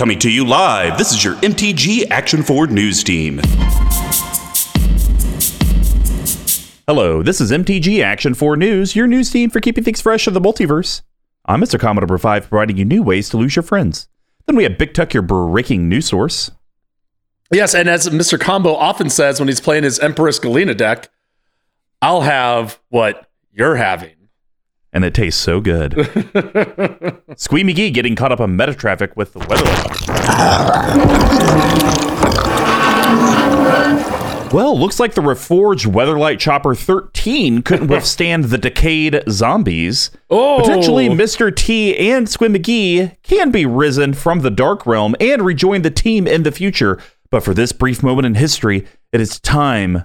Coming to you live, this is your MTG Action Forward News Team. Hello, this is MTG Action 4 News, your news team for keeping things fresh in the multiverse. I'm Mr. Commodore 5, providing you new ways to lose your friends. Then we have Big Tuck, your breaking news source. Yes, and as Mr. Combo often says when he's playing his Empress Galina deck, I'll have what you're having. And it tastes so good. Squee McGee getting caught up on meta traffic with the weather. Well, looks like the reforged Weatherlight Chopper 13 couldn't withstand the decayed zombies. Oh. Potentially, Mr. T and Squid McGee can be risen from the Dark Realm and rejoin the team in the future. But for this brief moment in history, it is time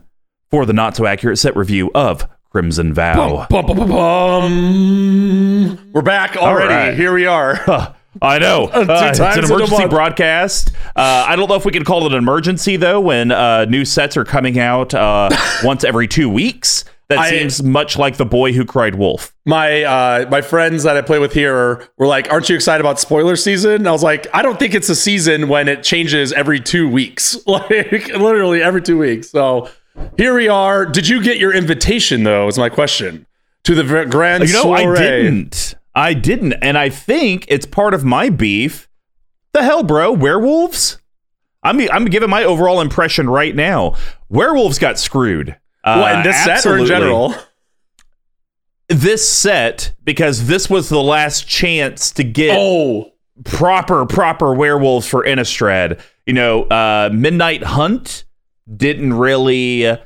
for the not so accurate set review of Crimson Vow. Bum, bum, bum. We're back already. right. Here we are. I know. Uh, it's an emergency broadcast. Uh, I don't know if we can call it an emergency, though, when uh, new sets are coming out uh, once every two weeks. That I- seems much like the boy who cried wolf. my uh, my friends that I play with here were like, "Aren't you excited about spoiler season?" And I was like, "I don't think it's a season when it changes every two weeks, like literally every two weeks." So here we are. Did you get your invitation though? Is my question to the grand You know, soiree. I didn't. I didn't. And I think it's part of my beef. The hell, bro? Werewolves? I'm, I'm giving my overall impression right now. Werewolves got screwed. Uh, What, in this set or in general? This set, because this was the last chance to get Oh, proper proper werewolves for Innistrad. You know, uh, Midnight Hunt didn't really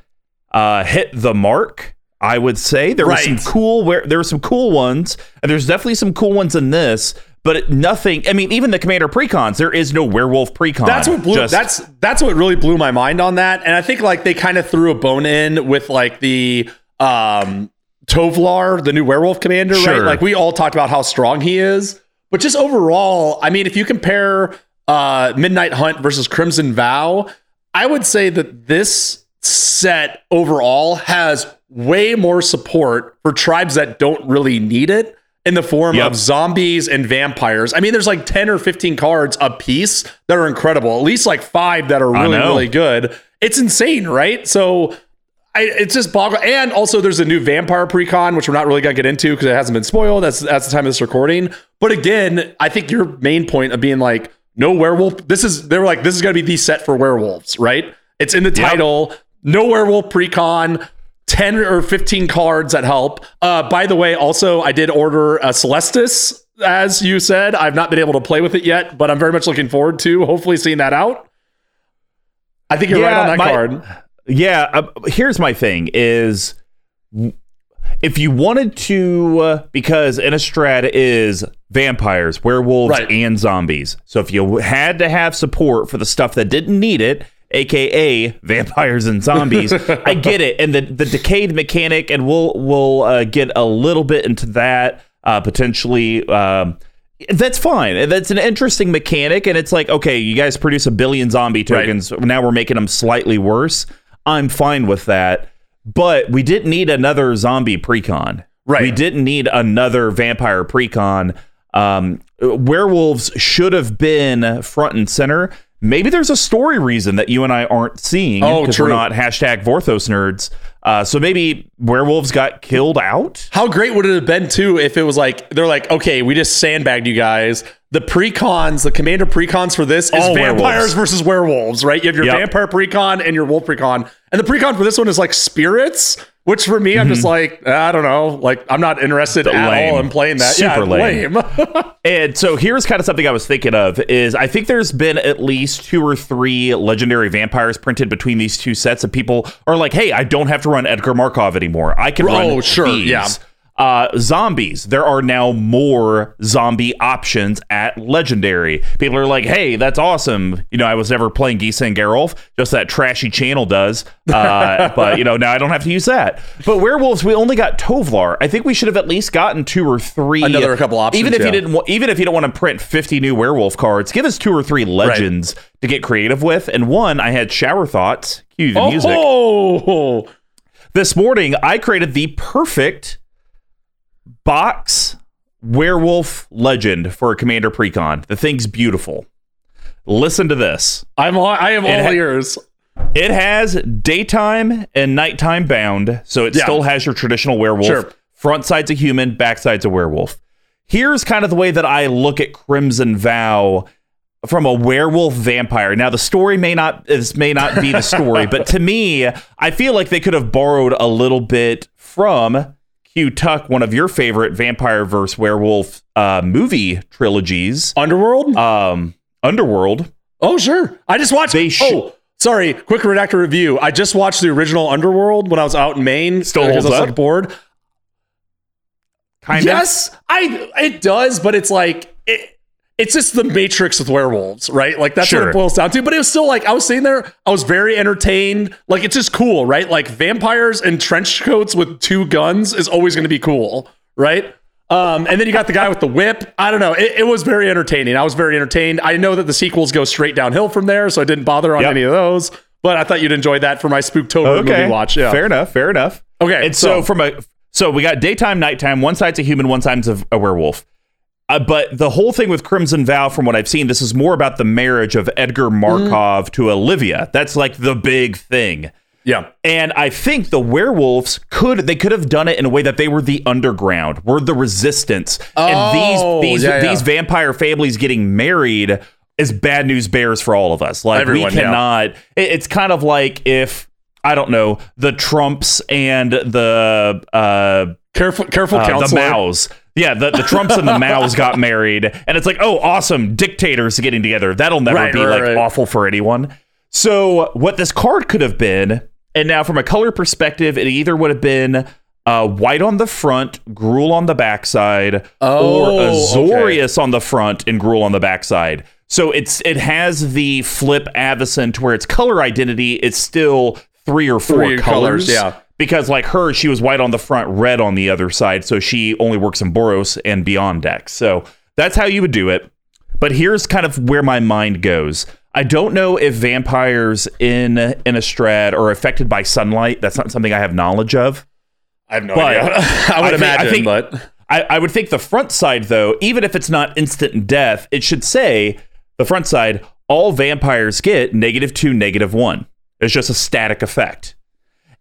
uh, hit the mark. I would say there were some cool where there were some cool ones, and there's definitely some cool ones in this. But nothing. I mean, even the Commander precons, there is no werewolf precon. that's what blew. Just- that's that's what really blew my mind on that. And I think like they kind of threw a bone in with like the um Tovolar, the new werewolf commander, right? Sure. Like we all talked about how strong he is, but just overall, I mean, if you compare uh Midnight Hunt versus Crimson Vow, I would say that this set overall has way more support for tribes that don't really need it in the form Yep. of zombies and vampires. I mean, there's like 10 or 15 cards a piece that are incredible, at least like five that are really, really good. It's insane, right? So I, it's just boggle. And also, there's a new vampire precon, which we're not really gonna get into because it hasn't been spoiled. That's that's the time of this recording. But again, I think your main point of being like no werewolf. This is they were like this is gonna be the set for werewolves, right? It's in the title. No werewolf precon. 10 or 15 cards that help. Uh, by the way, also, I did order a Celestus, as you said. I've not been able to play with it yet, but I'm very much looking forward to hopefully seeing that out. I think you're right on that my- card. Yeah, uh, here's my thing is if you wanted to uh, because Innistrad is vampires, werewolves Right. and zombies. So if you had to have support for the stuff that didn't need it, aka vampires and zombies, I get it. And the the decayed mechanic and we'll we'll uh, get a little bit into that uh, potentially um that's fine. That's an interesting mechanic, and it's like, okay, you guys produce a billion zombie tokens. Now we're making them slightly worse. I'm fine with that, but we didn't need another zombie precon. Right. We didn't need another vampire precon. Um, werewolves should have been front and center. Maybe there's a story reason that you and I aren't seeing Oh, because we're not hashtag Vorthos nerds. Uh, so maybe werewolves got killed out. How great would it have been too if it was like they're like, okay, we just sandbagged you guys. The precons, the commander precons for this is All vampires werewolves. versus werewolves, right? You have your Yep. vampire precon and your wolf precon, and the precon for this one is like spirits, which for me, I'm just like, I don't know, like I'm not interested at Mm-hmm. Lame. all in playing that. Super yeah, lame. lame. And so here's kind of something I was thinking of is I think there's been at least two or three legendary vampires printed between these two sets of people are like, hey, I don't have to run Edgar Markov anymore. I can Oh, run sure, these. yeah. Uh, zombies. There are now more zombie options at Legendary. People are like, "Hey, that's awesome." You know, I was never playing Gisa and Geralf, just that trashy channel does. Uh, but you know, now I don't have to use that. But werewolves, we only got Tovolar. I think we should have at least gotten two or three. Another couple options, Even if yeah. you didn't, even if you don't want to print fifty new werewolf cards, give us two or three legends to get creative with. And one, I had shower thoughts. Cue the music. Oh, This morning, I created the perfect box werewolf legend for a commander precon. The thing's beautiful. Listen to this. I'm all, I am all ha- ears. It has daytime and nighttime bound, so it Yeah. still has your traditional werewolf. Sure. Front side's a human, back side's a werewolf. Here's kind of the way that I look at Crimson Vow from a werewolf vampire. Now the story may not this may not be the story, but to me, I feel like they could have borrowed a little bit from Q Tuck, one of your favorite vampire verse werewolf uh, movie trilogies, Underworld? um, Underworld. oh, sure. I just watched. They sh- oh, sorry. Quick redactor review. I just watched the original Underworld when I was out in Maine. Still holds I was up? like bored. Kind of. yes, I it does, but it's like it, it's just the Matrix with werewolves, right? Like that's what it boils down to. But it was still like I was sitting there, I was very entertained. Like it's just cool, right? Like vampires and trench coats with two guns is always going to be cool, right? Um, and then you got the guy with the whip. I don't know. It, it was very entertaining. I was very entertained. I know that the sequels go straight downhill from there, so I didn't bother on Yep. any of those. But I thought you'd enjoy that for my Spooktober movie watch. Yeah. Fair enough. Fair enough. Okay, And so, so- from a so we got daytime, nighttime. One side's a human, one side's a, a werewolf. Uh, but the whole thing with Crimson Vow, from what I've seen, this is more about the marriage of Edgar Markov to Olivia. That's like the big thing. Yeah. And I think the werewolves could they could have done it in a way that they were the underground, were the resistance. Oh, and these these yeah, yeah. vampire families getting married is bad news bears for all of us. Like Everyone, we yeah. cannot it- it's kind of like if I don't know, the Trumps and the uh Careful, careful, uh, the. Maos. Yeah, the, the Trumps and the Maos got married, and it's like, oh, awesome, dictators getting together. That'll never Right, be right, like right. awful for anyone. So, what this card could have been, and now from a color perspective, it either would have been uh, white on the front, Gruul on the backside, Oh, or okay. Azorius on the front and Gruul on the backside. So it's it has the flip Avacyn where its color identity is still three or four Three colors. colors, yeah. Because like her, she was white on the front, red on the other side. So she only works in Boros and beyond decks. So that's how you would do it. But here's kind of where my mind goes. I don't know if vampires in Innistrad are affected by sunlight. That's not something I have knowledge of. I have no But idea. I would I think- I imagine, think- but I, I would think the front side, though, even if it's not instant death, it should say the front side, all vampires get negative two, negative one. It's just a static effect.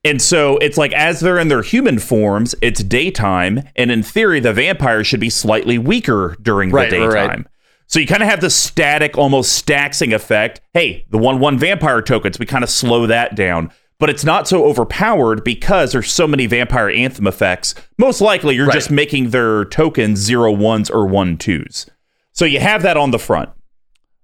And so it's like as they're in their human forms, it's daytime. And in theory, the vampires should be slightly weaker during Right, the daytime. right. So you kind of have the static, almost staxing effect. Hey, the one one vampire tokens, we kind of slow that down. But it's not so overpowered because there's so many vampire anthem effects. Most likely, you're Right. just making their tokens zero ones or one twos. So you have that on the front.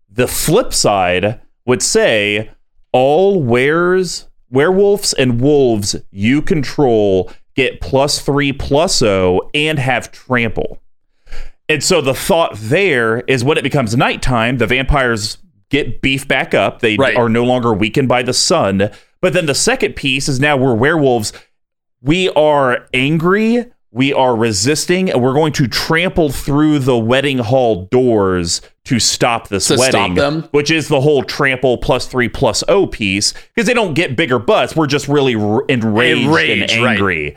The flip side would say all wares, werewolves and wolves you control get plus three plus O and have trample. And so the thought there is when it becomes nighttime, the vampires get beef back up. They Right. are no longer weakened by the sun. But then the second piece is now we're werewolves. We are angry, we are resisting, and we're going to trample through the wedding hall doors to stop this To stop wedding. them? Which is the whole trample plus three plus O piece. Because they don't get bigger butts. We're just really r- enraged, Enraged, and right. angry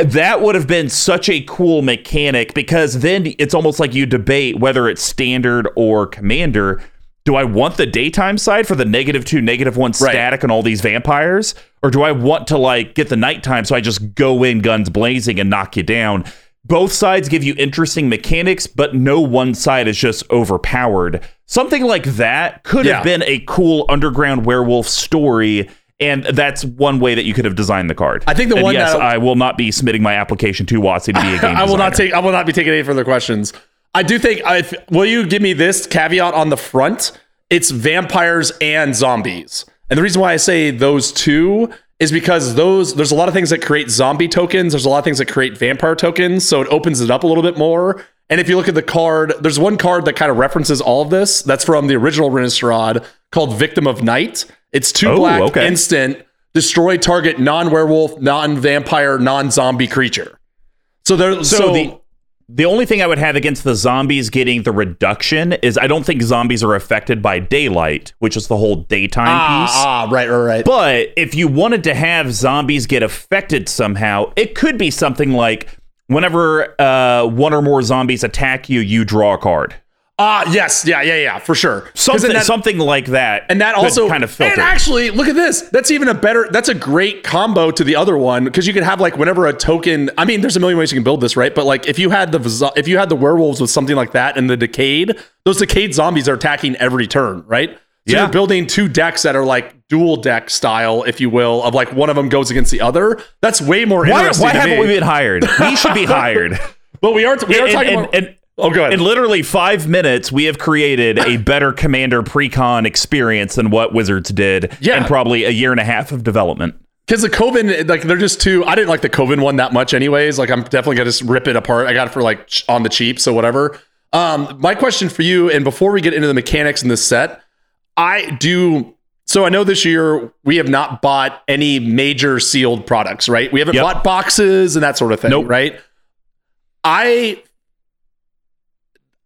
that would have been such a cool mechanic because then it's almost like you debate whether it's standard or commander. Do I want the daytime side for the negative two, negative one Right. static on all these vampires? Or do I want to like get the nighttime so I just go in guns blazing and knock you down? Both sides give you interesting mechanics, but no one side is just overpowered. Something like that could Yeah. have been a cool underground werewolf story. And that's one way that you could have designed the card. I think the And one yes, I will not be submitting my application to WotC to be a game I will not take. I will not be taking any further questions. I do think. I will you give me this caveat on the front? It's vampires and zombies, and the reason why I say those two is because those there's a lot of things that create zombie tokens. There's a lot of things that create vampire tokens, so it opens it up a little bit more. And if you look at the card, there's one card that kind of references all of this. That's from the original Innistrad called Victim of Night. It's two Oh, black okay. instant, destroy target non-werewolf, non-vampire, non-zombie creature. So there, So, so, the the only thing I would have against the zombies getting the reduction is I don't think zombies are affected by daylight, which is the whole daytime piece. ah, ah, right, right, right. But if you wanted to have zombies get affected somehow, it could be something like whenever uh, one or more zombies attack you, you draw a card. Ah, yes, yeah, yeah, yeah, for sure. Something, that- something like that. and that also kind of filter. And actually, look at this. That's even a better. That's a great combo to the other one because you could have like whenever a token. I mean, there's a million ways you can build this, right? But like if you had the if you had the werewolves with something like that and the decayed, those decayed zombies are attacking every turn, right? So Yeah. you're building two decks that are like dual deck style, if you will, of like one of them goes against the other. That's way more why, interesting. why haven't me. we been hired? We should be hired. But we are. We are And- talking and- about. and- oh, go ahead. In literally five minutes, we have created a better Commander pre-con experience than what Wizards did Yeah. in probably a year and a half of development. Because the Coven, like they're just too. I didn't like the Coven one that much, anyways. Like I'm definitely gonna just rip it apart. I got it for like on the cheap, so whatever. Um, my question for you, and before we get into the mechanics in this set, I do. So I know this year we have not bought any major sealed products, right? We haven't Yep. bought boxes and that sort of thing, Nope. right? I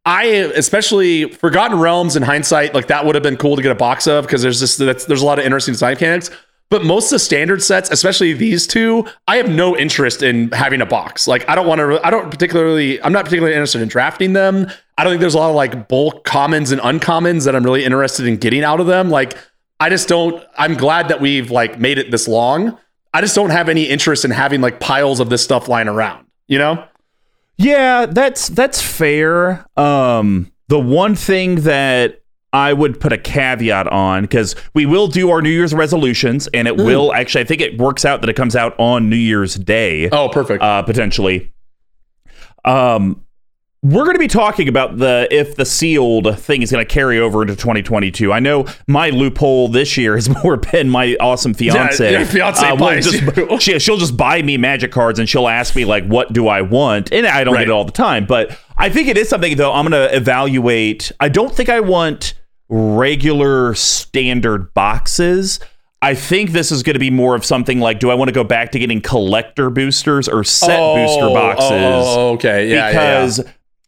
I especially Forgotten Realms in hindsight, like that would have been cool to get a box of because there's just there's a lot of interesting design mechanics. But most of the standard sets, especially these two, I have no interest in having a box. Like I don't want to. I don't particularly. I'm not particularly interested in drafting them. I don't think there's a lot of like bulk commons and uncommons that I'm really interested in getting out of them. Like I just don't. I'm glad that we've like made it this long. I just don't have any interest in having like piles of this stuff lying around. You know? Yeah, that's that's fair. Um, the one thing that I would put a caveat on because we will do our New Year's resolutions, and it will actually. I think it works out that it comes out on New Year's Day, Oh, perfect. uh, potentially. Um, we're going to be talking about the if the sealed thing is going to carry over into 2022. I know my loophole this year has more been my awesome fiance. your fiance uh, will buys just, you. she, she'll just buy me magic cards and she'll ask me like, "What do I want?" And I don't Right. get it all the time, but I think it is something though. I'm going to evaluate. I don't think I want regular standard boxes. I think this is going to be more of something like, do I want to go back to getting collector boosters or set booster Oh, boxes? Oh, oh, okay. Yeah, yeah, yeah.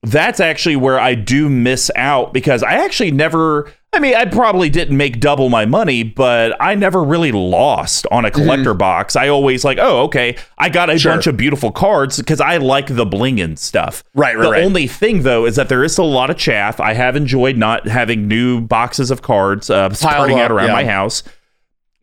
That's actually where I do miss out because I actually never I mean I probably didn't make double my money but I never really lost on a collector box. I always like, "Oh, okay, I got a Mm-hmm. Sure. bunch of beautiful cards because I like the bling and stuff." Right, right, The right. only thing though is that there is still a lot of chaff. I have enjoyed not having new boxes of cards uh, starting up, out around yeah. my house.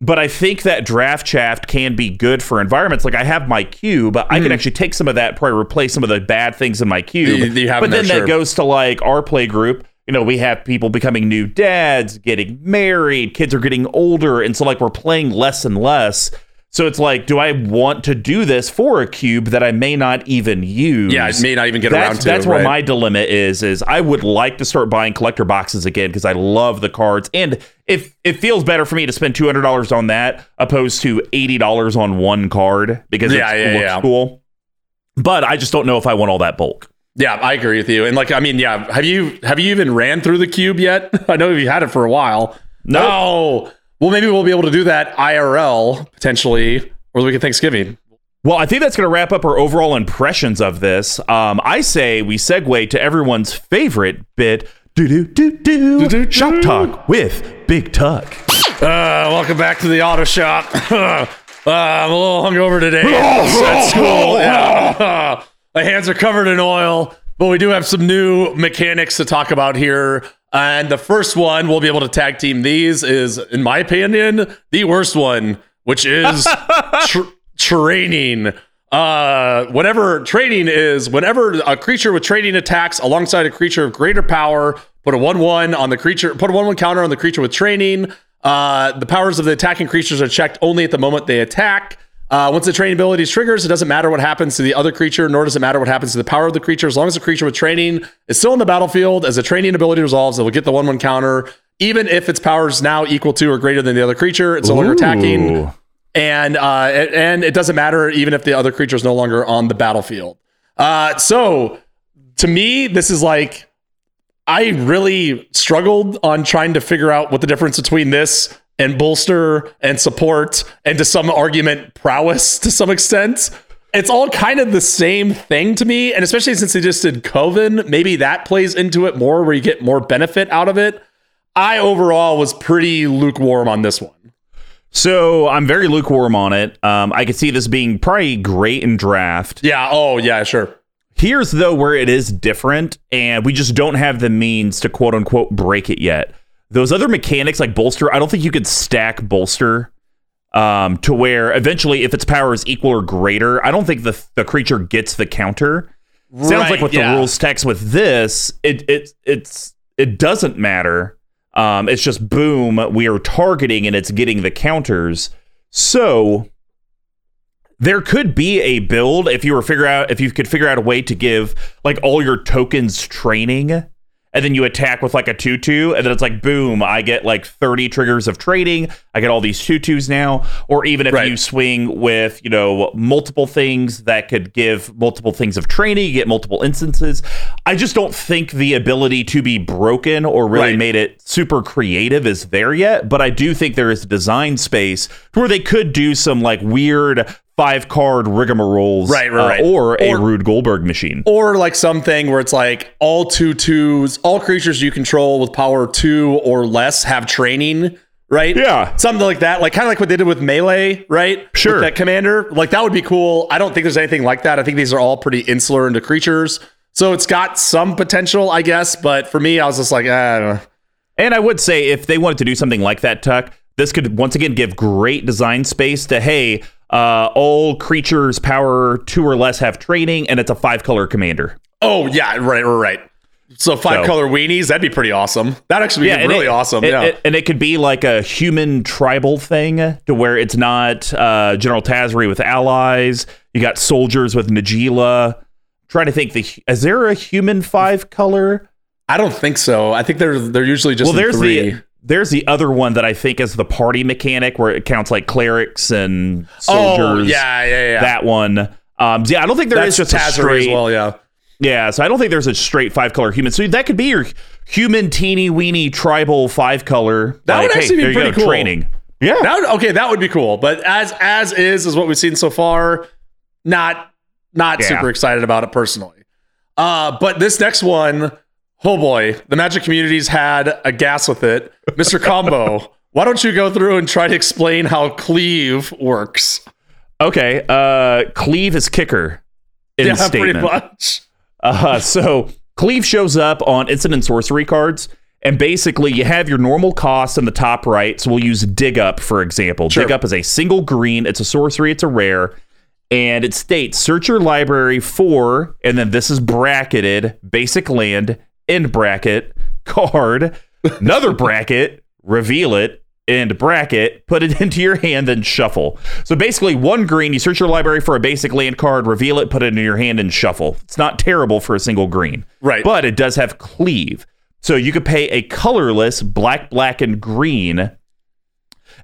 But I think that draft shaft can be good for environments. Like I have my cube, but I Hmm. can actually take some of that, probably replace some of the bad things in my cube. You have but then sure. that goes to like our play group. You know, we have people becoming new dads, getting married, kids are getting older, and so like we're playing less and less. So it's like, do I want to do this for a cube that I may not even use? Yeah, I may not even get that's, around to. That's where right. my dilemma is. Is I would like to start buying collector boxes again because I love the cards, and if it feels better for me to spend two hundred dollars on that opposed to eighty dollars on one card because Yeah, it yeah, looks yeah. cool. But I just don't know if I want all that bulk. Yeah, I agree with you. And like, I mean, yeah, have you have you even ran through the cube yet? I know you've had it for a while. Nope. No. Well, maybe we'll be able to do that IRL potentially, or the week of Thanksgiving. Well, I think that's going to wrap up our overall impressions of this. Um, I say we segue to everyone's favorite bit. Do do do do. Do-do-do. Shop talk with Big Tuck. Uh, welcome back to the auto shop. uh, I'm a little hungover today at school. Yeah. My hands are covered in oil, but we do have some new mechanics to talk about here. And the first one we'll be able to tag team these is, in my opinion, the worst one, which is tr- training. Uh, whatever training is, whenever a creature with training attacks alongside a creature of greater power, put a one-one on the creature, put a one-one counter on the creature with training. Uh, the powers of the attacking creatures are checked only at the moment they attack. Uh, once the training ability triggers, it doesn't matter what happens to the other creature, nor does it matter what happens to the power of the creature. As long as the creature with training is still in the battlefield, as the training ability resolves, it will get the one-one counter, even if its power is now equal to or greater than the other creature. It's no longer attacking and uh, it- and it doesn't matter even if the other creature is no longer on the battlefield. Uh, so to me, this is like I really struggled on trying to figure out what the difference between this and bolster and support and to some argument prowess to some extent. It's all kind of the same thing to me, and especially since they just did Coven, maybe that plays into it more, where you get more benefit out of it. I overall was pretty lukewarm on this one. So I'm very lukewarm on it. Um, I could see this being probably great in draft. Yeah. Oh, yeah. Sure. Here's though where it is different, and we just don't have the means to quote unquote break it yet. Those other mechanics like bolster, I don't think you could stack bolster um, to where eventually, if its power is equal or greater, I don't think the the creature gets the counter. Sounds like with yeah. the rules text with this, it it it's it doesn't matter. Um, it's just boom, we are targeting and it's getting the counters. So there could be a build if you were figure out if you could figure out a way to give like all your tokens training and then you attack with like a tutu and then it's like boom i get like 30 triggers of trading i get all these tutus now or even if Right. you swing with you know multiple things that could give multiple things of training you get multiple instances i just don't think the ability to be broken or really Right. made it super creative is there yet but i do think there is design space where they could do some like weird five card rigmaroles Right, right, uh, right. or a Rube Goldberg machine Or like something where it's like all two twos, all creatures you control with power two or less have training, right? Yeah. Something like that. Like kind of like what they did with Melee, right? Sure. With that commander. Like that would be cool. I don't think there's anything like that. I think these are all pretty insular into creatures. So it's got some potential, I guess. But for me, I was just like, ah, I don't know. And I would say if they wanted to do something like that, Tuck, this could once again give great design space to hey, uh, all creatures power two or less have training, and it's a five color commander. Oh, yeah, right, right, right. So five So- color weenies, that'd be pretty awesome. That'd actually be and really it- awesome. it- yeah. it- and it could be like a human tribal thing to where it's not uh, General Tazri with allies. You got soldiers with Najeela. trying to think, the is there a human five color? I don't think so. I think they're they're usually just well, there's three. the there's the other one that I think is the party mechanic where it counts like clerics and soldiers. Oh, yeah, yeah, yeah. that one. Um, yeah, I don't think there is That's just a straight. as well. Yeah. Yeah, so I don't think there's a straight five color human. So that could be your human teeny weeny tribal five color. That would actually be there you pretty cool. Training. Yeah, That would, okay, that would be cool. But as as is is what we've seen so far. Not not Yeah. super excited about it personally. Uh, but this next one, oh boy, the Magic community's had a gas with it, Mister Combo. Why don't you go through and try to explain how cleave works? Okay. Uh, Cleave is kicker in yeah, statement. pretty much. Uh, so Cleave shows up on instant and sorcery cards, and basically you have your normal cost in the top right. So we'll use Dig Up for example. Sure. Dig Up is a single green. It's a sorcery. It's a rare, and it states search your library for, and then this is bracketed basic land end bracket card, another bracket, reveal it. End bracket, put it into your hand, then shuffle. So basically, one green, you search your library for a basic land card, reveal it, put it into your hand, and shuffle. It's not terrible for a single green. Right. But it does have cleave. So you could pay a colorless black, black, and green.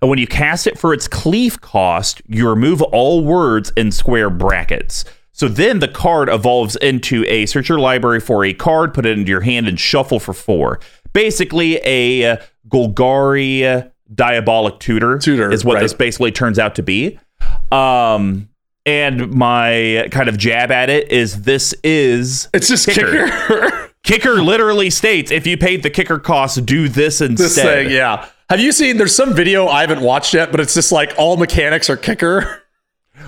And when you cast it for its cleave cost, you remove all words in square brackets. So then the card evolves into a search your library for a card, put it into your hand, and shuffle for four. Basically, a uh, Golgari diabolic tutor, Tutor, is what right. this basically turns out to be. Um, and my kind of jab at it is this is It's just Kicker. kicker. kicker literally states if you paid the kicker cost, do this instead. this thing, yeah. Have you seen? There's some video I haven't watched yet, but it's just like all mechanics are kicker.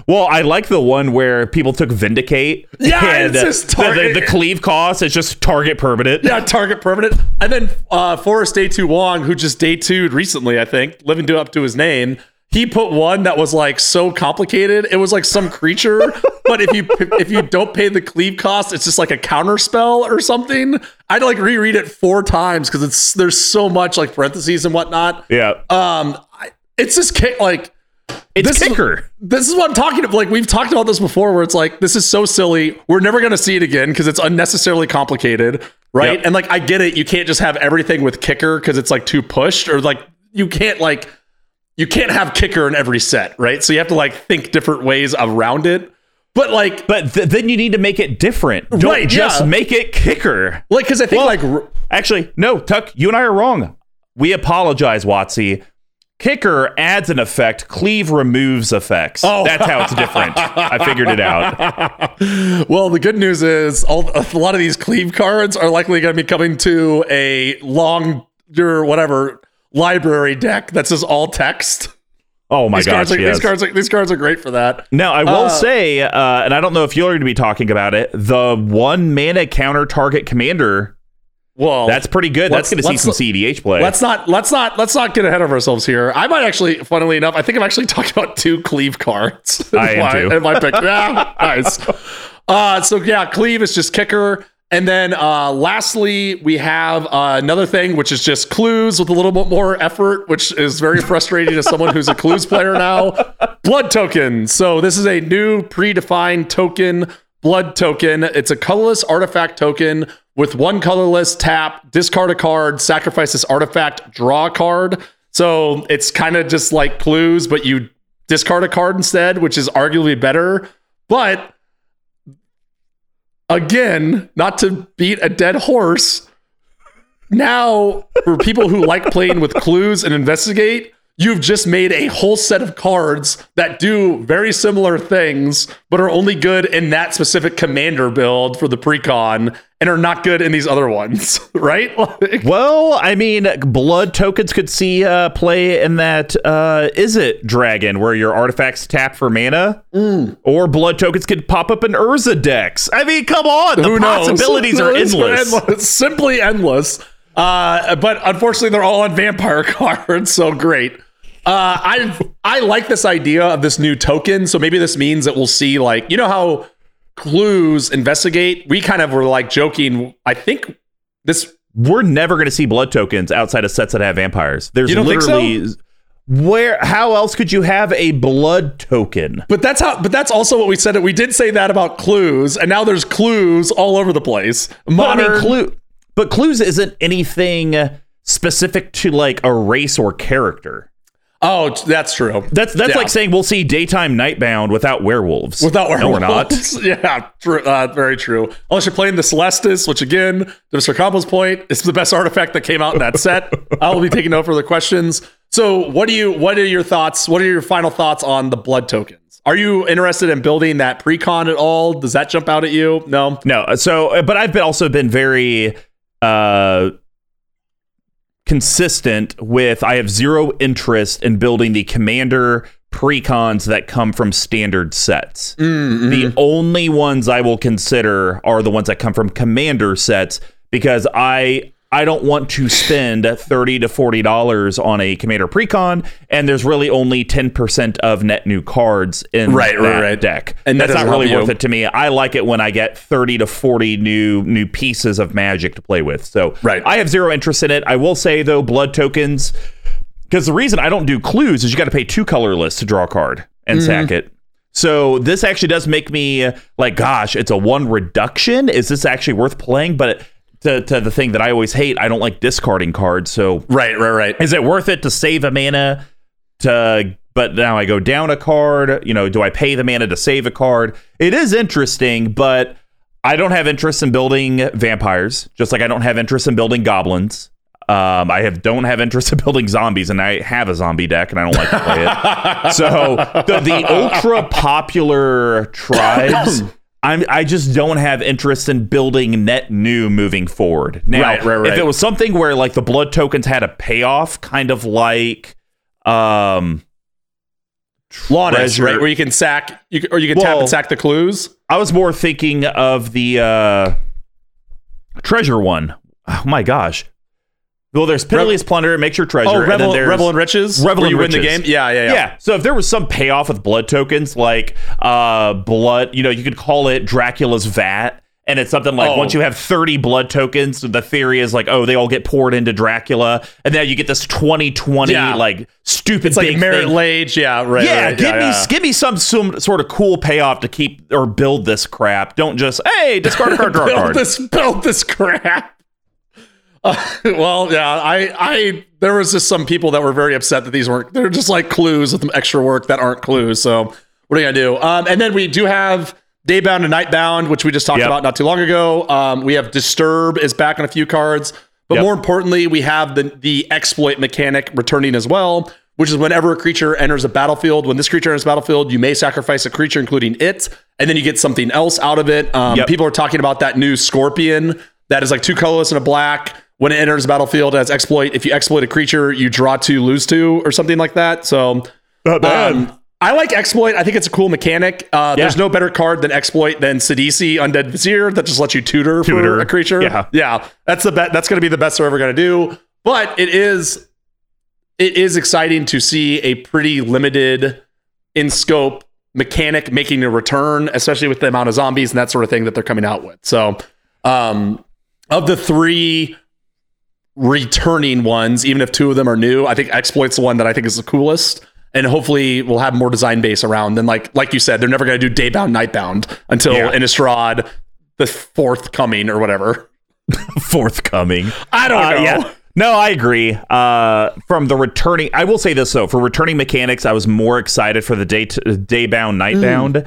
Well, I like the one where people took Vindicate. Yeah, and it's just the- target- the, the cleave cost is just target permanent. Yeah, target permanent. And then uh, Forrest Day Two Wong, who just day two'd recently, I think, living to up to his name. He put one that was like so complicated. It was like some creature, but if you if you don't pay the cleave cost, it's just like a counter spell or something. I'd like reread it four times because it's there's so much like parentheses and whatnot. Yeah, Um, I, it's just like it's this is- kicker. this is what I'm talking about. Like we've talked about this before, where it's like this is so silly. We're never gonna see it again because it's unnecessarily complicated, right? Yep. And like I get it, you can't just have everything with kicker because it's like too pushed, or like you can't like you can't have kicker in every set, right? So you have to like think different ways around it. But like, but th- then you need to make it different. Don't Right, just yeah. make it kicker. like because I think Well- like r- Actually, no, Tuck, you and I are wrong. We apologize, Watsy. Kicker adds an effect. Cleave removes effects. Oh. That's how it's different. I figured it out. well, the good news is all, a lot of these cleave cards are likely going to be coming to a long your whatever library deck that says all text. Oh my these gosh, cards are, yes. these cards are, these cards are great for that. Now, I will Uh, say, uh, and I don't know if you're going to be talking about it, the one mana counter target commander, Well, that's pretty good. That's going to see some CDH play. Let's not let's not let's not get ahead of ourselves here. I might actually, funnily enough, I think I'm actually talking about two cleave cards. I am my, too. in my pick. Yeah, nice. Uh, so yeah, cleave is just kicker. And then uh, lastly, we have uh, another thing, which is just clues with a little bit more effort, which is very frustrating to someone who's a clues player now. Blood token. So this is a new predefined token, blood token. It's a colorless artifact token with one colorless tap, discard a card, sacrifice this artifact, draw a card. So it's kind of just like clues, but you discard a card instead, which is arguably better. But again, not to beat a dead horse, now for people who like playing with clues and investigate, you've just made a whole set of cards that do very similar things, but are only good in that specific commander build for the precon and are not good in these other ones, right? Like- well, I mean, blood tokens could see uh, play in that. Uh, is it dragon where your artifacts tap for mana, Mm. or blood tokens could pop up in Urza decks? I mean, come on, the Who knows? possibilities are endless. endless. Simply endless. Uh, but unfortunately, they're all on vampire cards. So great. Uh, I I like this idea of this new token. So maybe this means that we'll see like you know how clues investigate. We kind of were like joking. I think this. We're never going to see blood tokens outside of sets that have vampires. There's think so? literally where. How else could you have a blood token? But that's how. But that's also what we said. We did say that about clues, and now there's clues all over the place. But I Modern. mean, clue. But clues isn't anything specific to like a race or character. Oh, that's true. That's that's Yeah. like saying we'll see daytime nightbound without werewolves. Without werewolves, no, we're not. yeah, true, uh, very true. Unless you're playing the Celestus, which again, to Mr. Combo's point, is the best artifact that came out in that set. I will be taking no further questions. So, what do you? What are your thoughts? What are your final thoughts on the blood tokens? Are you interested in building that precon at all? Does that jump out at you? No. No, so uh, but I've been also been very uh consistent with I have zero interest in building the commander precons that come from standard sets. The mm-hmm. only ones I will consider are the ones that come from commander sets because I I don't want to spend 30 to 40 dollars on a commander precon and there's really only 10% of net new cards in Right, right, that right. deck. And that's not doesn't really you. worth it to me. I like it when I get 30 to 40 new new pieces of magic to play with. So Right. I have zero interest in it. I will say though, blood tokens, because the reason I don't do clues is you got to pay two colorless to draw a card and Mm-hmm. sack it. So this actually does make me like, gosh, it's a one reduction. Is this actually worth playing? But to, to the thing that I always hate, I don't like discarding cards. So Right, right, right. is it worth it to save a mana to but now I go down a card, you know, do I pay the mana to save a card? It is interesting, but I don't have interest in building vampires, just like I don't have interest in building goblins. Um, I have don't have interest in building zombies, and I have a zombie deck, and I don't like to play it. so the, the ultra popular tribes, I'm I just don't have interest in building net new moving forward. Now, Right, right, right. if it was something where like the blood tokens had a payoff, kind of like um Treasure- right? Where you can sack, you can, or you can tap and sack the clues. I was more thinking of the uh treasure one. Oh my gosh. Well, there's Pitiless Plunder, it makes your treasure. Oh, and then Revel, there's- and Riches. Revel where you and win the Riches. game. Yeah, yeah, yeah. Yeah. So if there was some payoff with blood tokens, like uh blood, you know, you could call it Dracula's vat. And it's something like Oh. once you have 30 blood tokens, the theory is like, oh, they all get poured into Dracula. And then you get this 2020 Yeah. like stupid It's like Marit thing. Lage. Yeah, right. Yeah, right, give me yeah. give me some some sort of cool payoff to keep or build this crap. Don't just hey discard a card, draw a build card. this build this crap. Uh, well, yeah, I, I, there was just some people that were very upset that these weren't. They're just like clues with some extra work that aren't clues. So what are you gonna do? Um, and then we do have Daybound and Nightbound, which we just talked Yep. about not too long ago. Um, we have Disturb is back on a few cards, but Yep. more importantly, we have the the exploit mechanic returning as well. Which is whenever a creature enters a battlefield, when this creature enters a battlefield, you may sacrifice a creature, including it, and then you get something else out of it. Um, Yep. People are talking about that new Scorpion that is like two colorless and a black. When it enters the battlefield as exploit, if you exploit a creature, you draw two, lose two, or something like that. So Not bad. Um, I like exploit. I think it's a cool mechanic. Uh, Yeah. There's no better card than exploit than Sidisi Undead Vizier that just lets you tutor, Tutor. for a creature. Yeah. yeah. That's the bet. That's going to be the best they're ever going to do. But it is, it is exciting to see a pretty limited in scope mechanic making a return, especially with the amount of zombies and that sort of thing that they're coming out with. So, um, of the three returning ones, even if two of them are new, I think exploit's the one that I think is the coolest. And hopefully we'll have more design base around. than like like you said, they're never going to do daybound, nightbound until Yeah. Innistrad, the fourth coming or whatever. Forthcoming. I don't Uh, know. yeah. No, I agree. Uh, from the returning, I will say this though: for returning mechanics, I was more excited for the day day daybound, nightbound, Mm.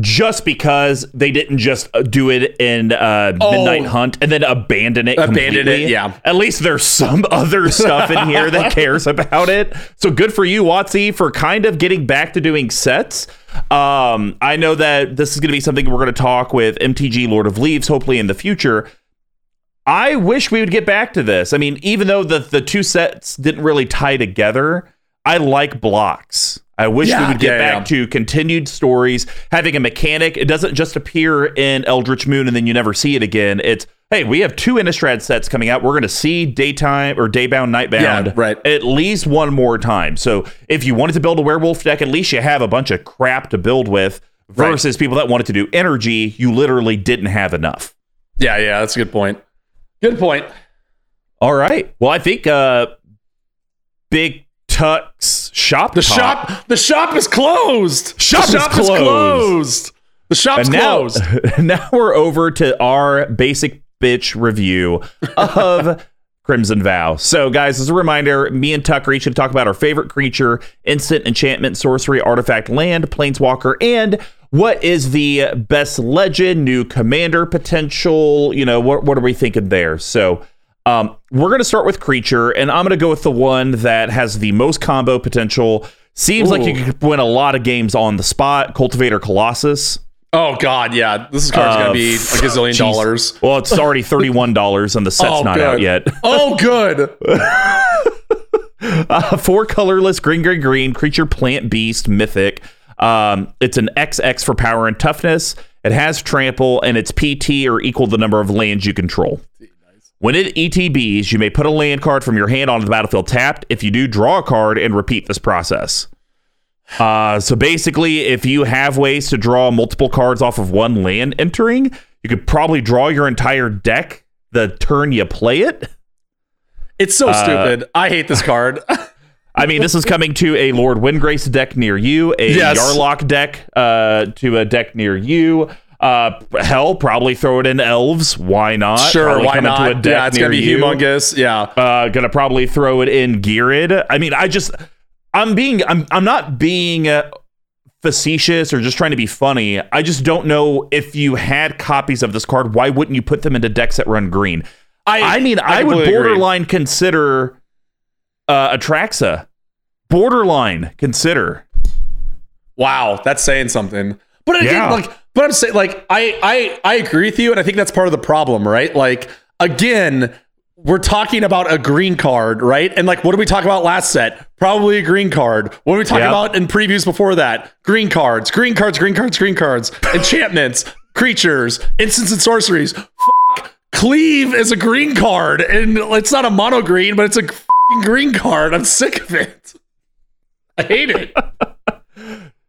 Just because they didn't just uh, do it in uh, Midnight Hunt and then abandon it. Oh. Abandon it, yeah. At least there's some other stuff in here that cares about it. So good for you, Watsy, for kind of getting back to doing sets. Um, I know that this is going to be something we're going to talk with MTG Lord of Leaves, hopefully in the future. I wish we would get back to this. I mean, even though the the two sets didn't really tie together, I like blocks. I wish we would get yeah, back yeah. to continued stories, having a mechanic. It doesn't just appear in Eldritch Moon and then you never see it again. It's hey, we have two Innistrad sets coming out. We're going to see daytime or daybound, nightbound, Yeah, right. at least one more time. So if you wanted to build a werewolf deck, at least you have a bunch of crap to build with. Right. Versus people that wanted to do energy, you literally didn't have enough. Yeah, yeah, that's a good point. Good point. All right. Well, I think uh Big Tuck's shop The top- shop the shop is closed. Shop the is shop closed. closed. The shop's and now, closed. now we're over to our basic bitch review of Crimson Vow. So, guys, as a reminder, me and Tucker each going to talk about our favorite creature, instant, enchantment, sorcery, artifact, land, planeswalker, and what is the best legend, new commander potential. You know, what what are we thinking there? So. Um, we're going to start with creature, and I'm going to go with the one that has the most combo potential. Seems like you Ooh. could win a lot of games on the spot. Cultivator Colossus. Oh god, yeah. This card's Uh, gonna be a gazillion Jeez. dollars. Well, it's already thirty-one dollars, and the set's Oh, not good. out yet. Oh good. Uh, four colorless, green, green, green creature, plant, beast, mythic. Um, it's an XX for power and toughness. It has trample, and it's PT or equal the number of lands you control. When it ETBs, you may put a land card from your hand onto the battlefield tapped. If you do, draw a card and repeat this process. Uh, so basically, if you have ways to draw multiple cards off of one land entering, you could probably draw your entire deck the turn you play it. It's so stupid. I hate this card. I mean, this is coming to a Lord Windgrace deck near you, a Yes. Yarok deck uh, to a deck near you. Uh, hell, probably throw it in elves. Why not? sure, Probably why not? a deck Yeah, it's gonna be you. humongous. Yeah. Uh, gonna probably throw it in Girid. I mean, I just, I'm being, I'm, I'm not being uh, facetious or just trying to be funny. I just don't know if you had copies of this card, why wouldn't you put them into decks that run green? I I mean, I, would completely agree. borderline consider uh, Atraxa. Borderline consider. Wow, that's saying something. But again, Yeah. like, but I'm saying, like, I, I, I agree with you, and I think that's part of the problem, right? Like, again, we're talking about a green card, right? And like, what did we talk about last set? Probably a green card. What did we talk Yep. about in previews before that? Green cards, green cards, green cards, green cards, enchantments, creatures, instants, and sorceries. Fuck. Cleave is a green card, and it's not a mono green, but it's a green card. I'm sick of it. I hate it.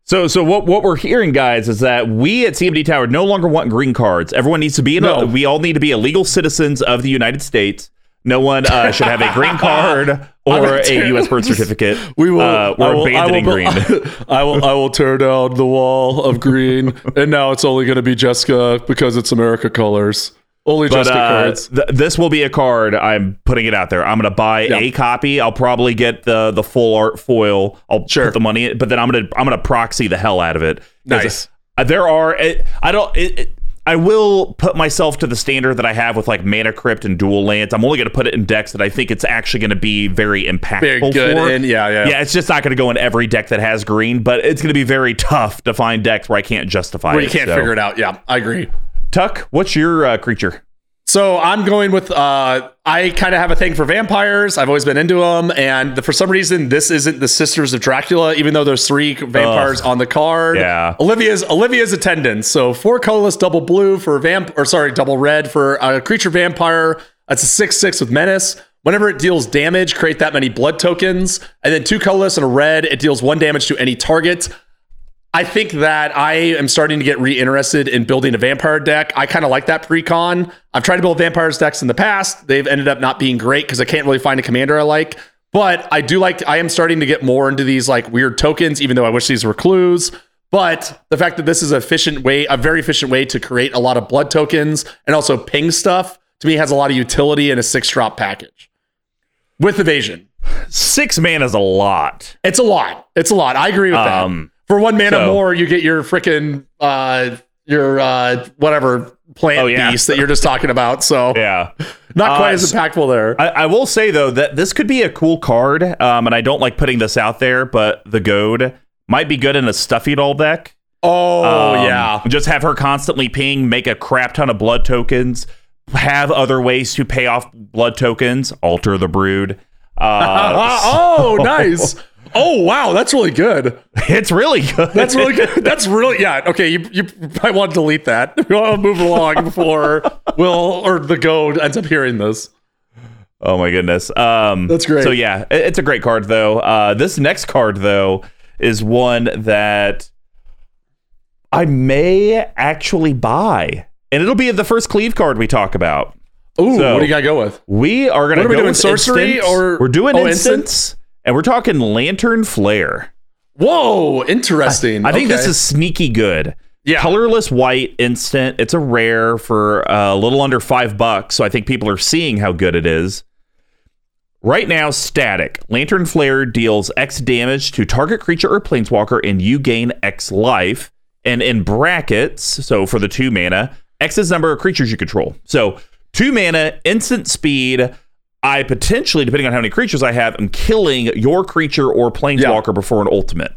So, so what what we're hearing, guys, is that we at CMD Tower no longer want green cards. Everyone needs to be. No. A, we all need to be illegal citizens of the United States. No one uh, should have a green card or a U.S. birth certificate. We will. Uh, we're will, abandoning I will, green. I will. I will tear down the wall of green, and now it's only going to be Jeskai because it's America colors. Only But Jeskai uh, cards. th- this will be a card. I'm putting it out there. I'm going to buy Yeah. a copy. I'll probably get the the full art foil. I'll Sure. put the money, in, but then I'm gonna I'm gonna proxy the hell out of it. Nice. uh, there are. It, I don't. It, it- I will put myself to the standard that I have with like Mana Crypt and Dual Lands. I'm only going to put it in decks that I think it's actually going to be very impactful Very good. for. And yeah, yeah, yeah, it's just not going to go in every deck that has green, but it's going to be very tough to find decks where I can't justify Where it. you can't So, figure it out. Yeah, I agree. Tuck, what's your uh, creature? So I'm going with. Uh, I kind of have a thing for vampires. I've always been into them, and the, for some reason, this isn't the Sisters of Dracula, even though there's three vampires on the card. Yeah. Olivia's Olivia's attendance. So four colorless, double blue for vamp, or sorry, double red for a creature vampire. That's a six six with menace. Whenever it deals damage, create that many blood tokens, and then two colorless and a red. It deals one damage to any target. I think that I am starting to get re-interested in building a vampire deck. I kind of like that pre-con. I've tried to build vampires decks in the past. They've ended up not being great because I can't really find a commander I like. But I do like. I am starting to get more into these like weird tokens, even though I wish these were clues. But the fact that this is a efficient way, a very efficient way to create a lot of blood tokens and also ping stuff, to me has a lot of utility in a six drop package with evasion. Six mana is a lot. It's a lot. It's a lot. I agree with that. Um, For one mana so- more, you get your freaking uh your uh whatever plant Oh, yeah. beast that you're just talking about. So yeah. not quite Uh, as impactful there. I, I will say though that this could be a cool card, um, and I don't like putting this out there, but the goad might be good in a stuffy doll deck. oh Um, yeah. Just have her constantly ping, make a crap ton of blood tokens, have other ways to pay off blood tokens, alter the brood. Uh, oh, nice. Oh wow, that's really good. it's really good. That's really good. That's really yeah. Okay, you you might want to delete that. We want to move along before Will or the goad ends up hearing this. Oh my goodness. Um, That's great. So yeah, it- it's a great card though. Uh, this next card though is one that I may actually buy, and it'll be the first cleave card we talk about. Ooh, So- what do you got to go with? We are are we go doing, with sorcery instant. or- we're doing oh, instants, and we're talking lantern flare. Whoa, interesting. I think this is sneaky good. Yeah. Colorless white instant. It's a rare for a little under five bucks. So I think people are seeing how good it is. Right now, static. Lantern Flare deals X damage to target creature or planeswalker, and you gain X life. And in brackets, so for the two mana, X is the number of creatures you control. So two mana, instant speed. I potentially, depending on how many creatures I have, am killing your creature or planeswalker before an ultimate.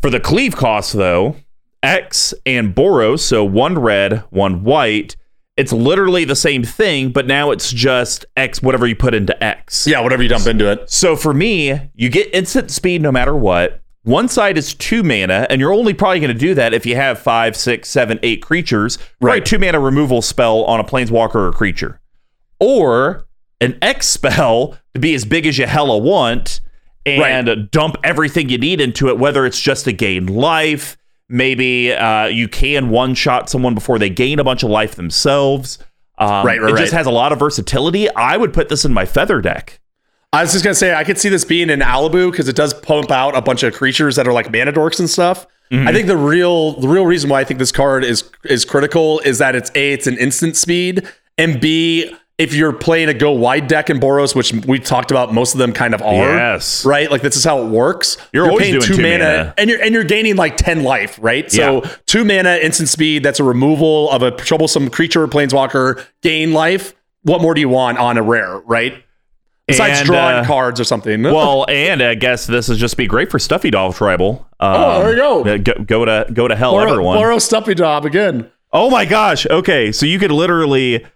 For the cleave cost, though, X and Boros, so one red, one white, it's literally the same thing, but now it's just X, whatever you put into X. yeah, whatever you dump into it. So for me, you get instant speed no matter what. One side is two mana, and you're only probably going to do that if you have five, six, seven, eight creatures. Right. Right. Two mana removal spell on a planeswalker or creature. Or an X spell to be as big as you hella want and dump everything you need into it, whether it's just to gain life. Maybe uh, you can one shot someone before they gain a bunch of life themselves. Um, Right, right, it just right. has a lot of versatility. I would put this in my feather deck. I was just gonna say I could see this being in Alibou because it does pump out a bunch of creatures that are like mana dorks and stuff. Mm-hmm. I think the real the real reason why I think this card is is critical is that it's a it's an instant speed and b if you're playing a go wide deck in Boros, which we talked about, most of them kind of are. Yes. Right. Like this is how it works. You're always doing two mana. and you're and you're gaining like ten life. Right. So Yeah. two mana, instant speed. That's a removal of a troublesome creature or planeswalker. Gain life. What more do you want on a rare? Right. Besides And, drawing uh, cards or something. well, and I guess this is just be great for Stuffy Doll Tribal. Um, Oh, there you go. uh, Go, go to go to hell, Borrow, everyone. borrow stuffy job again. Oh my gosh. Okay, so you could literally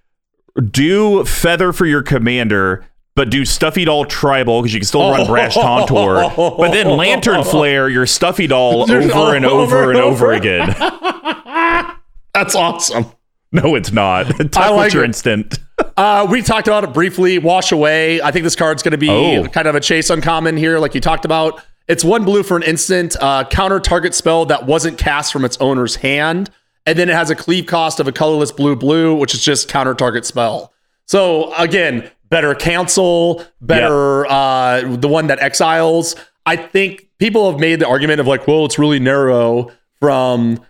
do feather for your commander, but do Stuffy Doll Tribal because you can still run Brash Taunter, but then Lantern Flare your Stuffy Doll over and over and over over. again. That's awesome. No, it's not. I like your it. instant. Uh, we talked about it briefly. Wash away. I think this card's going to be Oh. kind of a chase uncommon here, like you talked about. It's one blue for an instant. Uh, counter target spell that wasn't cast from its owner's hand, and then it has a cleave cost of a colorless blue blue, which is just counter target spell. So again, better cancel, better uh, the one that exiles. I think people have made the argument of like, well, it's really narrow from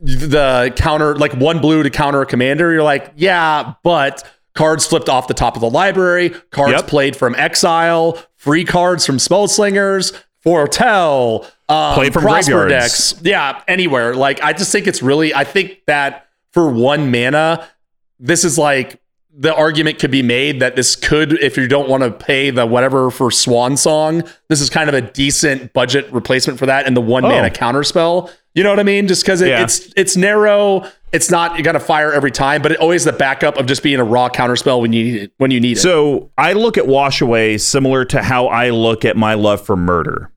the counter, like one blue to counter a commander. You're like, yeah, but cards flipped off the top of the library, cards Yep. played from exile, free cards from spell slingers, foretell, um, play from prosper graveyards. decks. Yeah, anywhere. Like, I just think it's really, I think that for one mana, this is like the argument could be made that this could, if you don't want to pay the whatever for Swan Song, this is kind of a decent budget replacement for that and the one Oh. mana counter spell. You know what I mean? Just because it, Yeah. it's it's narrow. It's not you got to fire every time, but it always the backup of just being a raw counterspell when you need it. When you need it. So I look at wash away similar to how I look at my love for murder.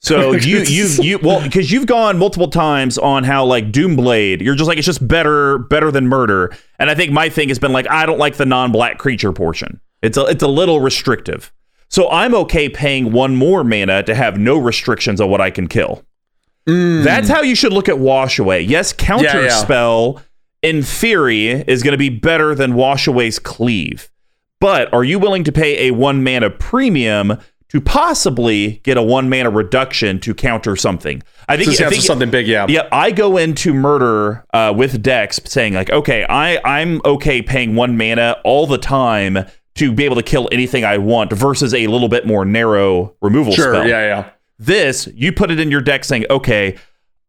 So you you you well because you've gone multiple times on how like Doomblade, you're just like it's just better better than murder, and I think my thing has been like I don't like the non-black creature portion. It's a it's a little restrictive. So I'm okay paying one more mana to have no restrictions on what I can kill. That's how you should look at wash away. Yes, counter Yeah, yeah. spell in theory is going to be better than wash away's cleave. But are you willing to pay a one mana premium to possibly get a one mana reduction to counter something? I think, Just I think something big, yeah. yeah, I go into murder uh, with Dex saying like, okay, I I'm okay paying one mana all the time to be able to kill anything I want versus a little bit more narrow removal Sure, spell. yeah, yeah. This, you put it in your deck saying, okay,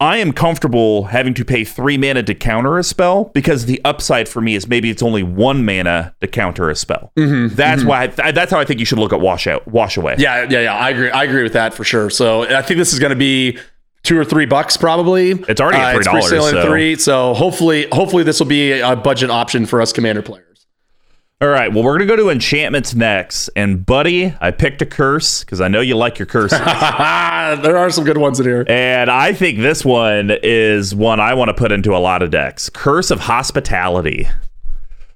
I am comfortable having to pay three mana to counter a spell because the upside for me is maybe it's only one mana to counter a spell. That's why. I, that's how I think you should look at wash out, wash away. Mm-hmm. Yeah, yeah, yeah. I agree. I agree with that for sure. So I think this is going to be two or three bucks probably. It's already Uh, it's $3, pre-sale at so- three. So hopefully, hopefully this will be a budget option for us commander players. All right. Well, we're gonna go to enchantments next, and buddy, I picked a curse because I know you like your curses. there are some good ones in here. And I think this one is one I want to put into a lot of decks. Curse of Hospitality.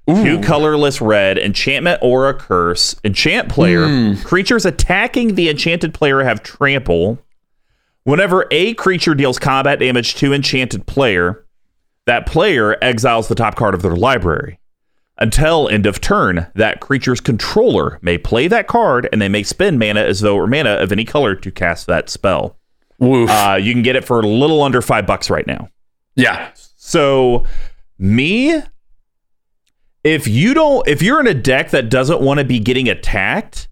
Two colorless red, enchantment or a curse. Enchant player. Hmm. Creatures attacking the enchanted player have trample. Whenever a creature deals combat damage to enchanted player, that player exiles the top card of their library. Until end of turn, that creature's controller may play that card and they may spend mana as though it were mana of any color to cast that spell. Woof. Uh, you can get it for a little under five bucks right now. yeah. So, me, if you don't, if you're in a deck that doesn't want to be getting attacked,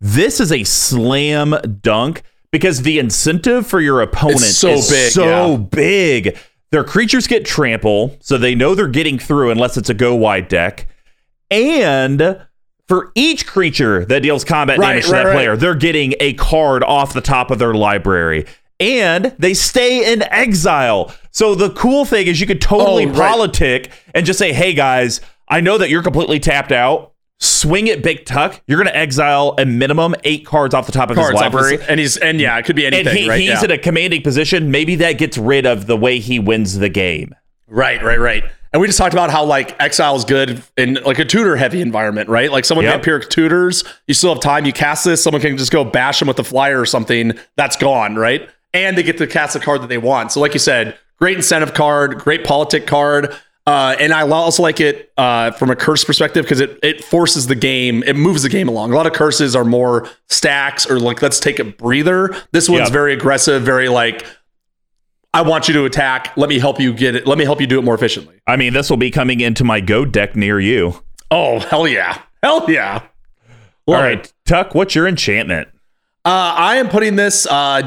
this is a slam dunk because the incentive for your opponent so is big, so yeah. big. Their creatures get trample, so they know they're getting through unless it's a go wide deck. And for each creature that deals combat Right, damage to right, that right. player, they're getting a card off the top of their library. And they stay in exile. So the cool thing is you could totally Oh, politic and just say, hey guys, I know that you're completely tapped out. Swing it big tuck. You're going to exile a minimum eight cards off the top of Cards his library. his- and he's and yeah, it could be and anything, he, right? he's yeah. in a commanding position. Maybe that gets rid of the way he wins the game. Right, right, right. And we just talked about how like exile is good in like a tutor heavy environment, right? Like someone Yep. vampiric tutors, you still have time. You cast this, someone can just go bash them with the flyer or something. That's gone, right? And they get to cast the card that they want. So, like you said, great incentive card, great politic card. Uh, and I also like it uh, from a curse perspective because it it forces the game, it moves the game along. A lot of curses are more stacks or like let's take a breather. This one's Yeah. very aggressive, very like I want you to attack. Let me help you get it. Let me help you do it more efficiently. I mean, this will be coming into my go deck near you. Oh hell yeah, hell yeah! All Love right, it. Tuck, what's your enchantment? Uh, I am putting this uh,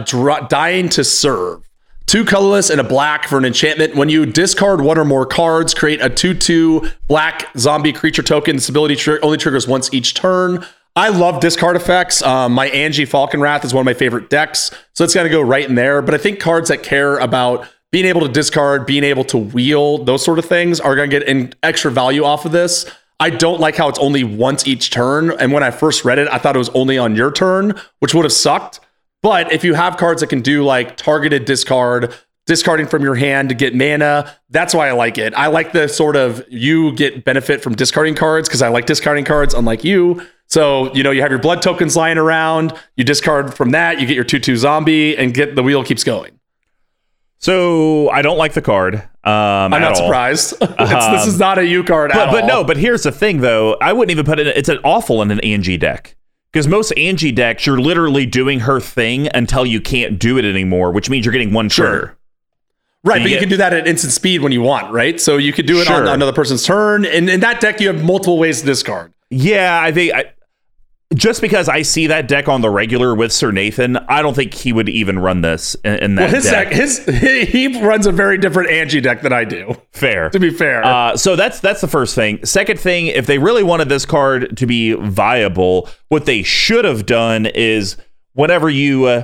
dying to serve. Two colorless and a black for an enchantment. When you discard one or more cards, create a 2 2 black zombie creature token. This ability tr- only triggers once each turn. I love discard effects. Um, my Anje Falkenrath is one of my favorite decks, so it's going to go right in there. But I think cards that care about being able to discard, being able to wheel, those sort of things are going to get an extra value off of this. I don't like how it's only once each turn. And when I first read it, I thought it was only on your turn, which would have sucked. But if you have cards that can do like targeted discard, discarding from your hand to get mana, that's why I like it. I like the sort of you get benefit from discarding cards because I like discarding cards, unlike you. So, you know, you have your blood tokens lying around, you discard from that, you get your 2 2 zombie, and get the wheel keeps going. So I don't like the card. Um, I'm not surprised. It's- this is not a U card But, but no, but here's the thing though. I wouldn't even put it. It's an awful in an Anje deck because most Anje decks, you're literally doing her thing until you can't do it anymore, which means you're getting one Sure. trigger. Right, you but you get- can do that at instant speed when you want, right? So you could do it on another person's turn. And in that deck, you have multiple ways to discard. Yeah, I think I, just because I see that deck on the regular with Sir Nathan, I don't think he would even run this in, in that Well, his deck. deck, his he runs a very different Anje deck than I do. Fair. To be fair, Uh, so that's that's the first thing. Second thing, if they really wanted this card to be viable, what they should have done is whenever you uh,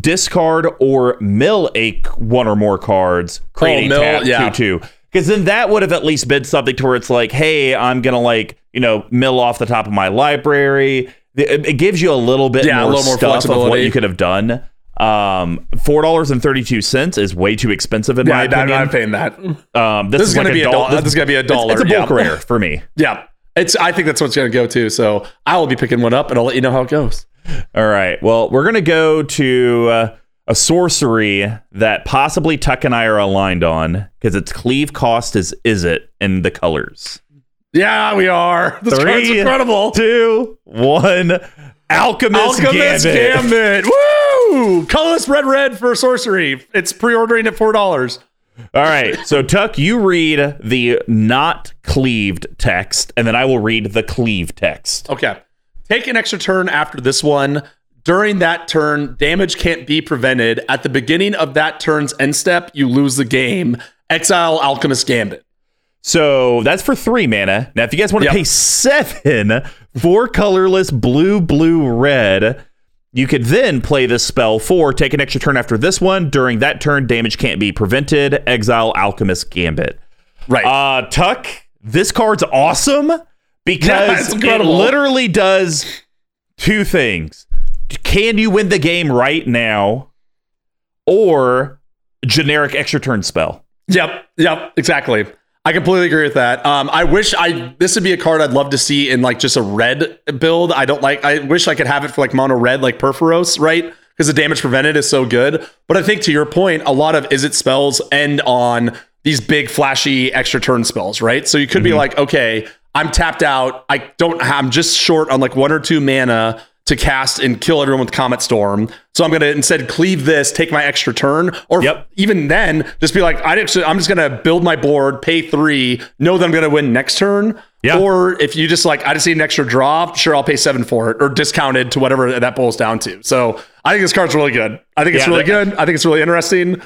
discard or mill a one or more cards, create Oh, a mill, tap yeah. two two. Because then that would have at least been something to where it's like, hey, I'm gonna like you know mill off the top of my library. It, it gives you a little bit Yeah, a more little more stuff of what you could have done. Um, four dollars and thirty two cents is way too expensive in Yeah, my opinion. I'm not paying that. um, this, This is like gonna be a dollar. This is gonna be a it's- dollar, It's, a bulk yeah. rare for me. Yeah. It's I think that's what's gonna go to. So I will be picking one up and I'll let you know how it goes. All right. Well, we're gonna go to uh, a sorcery that possibly Tuck and I are aligned on because its cleave cost is is it in the colors. Yeah, we are. This card's incredible. Two, one. Alchemist, Alchemist Gambit. Gambit. Woo! Colorless red red for sorcery. It's pre-ordering at four dollars. All right. So Tuck, you read the not cleaved text, and then I will read the cleave text. Okay. Take an extra turn after this one. During that turn, damage can't be prevented. At the beginning of that turn's end step, you lose the game. Exile Alchemist Gambit. So that's for three mana. Now, if you guys want to Yep. pay seven for colorless blue, blue, red, you could then play this spell for take an extra turn after this one. During that turn, damage can't be prevented. Exile Alchemist Gambit. Right. Uh, Tuck, this card's awesome Yeah, because it literally does two things. Can you win the game right now? Or generic extra turn spell. Yep, yep, exactly. I completely agree with that. Um, I wish I this would be a card I'd love to see in like just a red build. I don't like. I wish I could have it for like mono red, like Purphoros, right? Because the damage prevented is so good. But I think to your point, a lot of is it spells end on these big flashy extra turn spells, right? So you could be like, okay, I'm tapped out. I don't. I'm just short on like one or two mana to cast and kill everyone with Comet Storm. So I'm gonna instead cleave this, take my extra turn, or Yep. even then, just be like, I actually, I'm just gonna build my board, pay three, know that I'm gonna win next turn. Yeah. Or if you just like, I just need an extra draw, sure, I'll pay seven for it, or discounted to whatever that boils down to. So I think this card's really good. I think it's Yeah, really that- good. I think it's really interesting.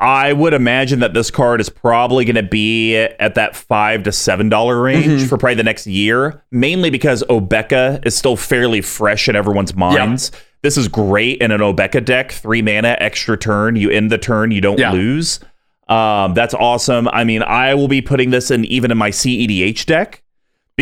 I would imagine that this card is probably going to be at that five to seven dollar range Mm-hmm. for probably the next year, mainly because Obeka is still fairly fresh in everyone's minds. This is great in an Obeka deck. Three mana, extra turn. You end the turn, you don't Yeah. lose. Um, that's awesome. I mean, I will be putting this in even in my CEDH deck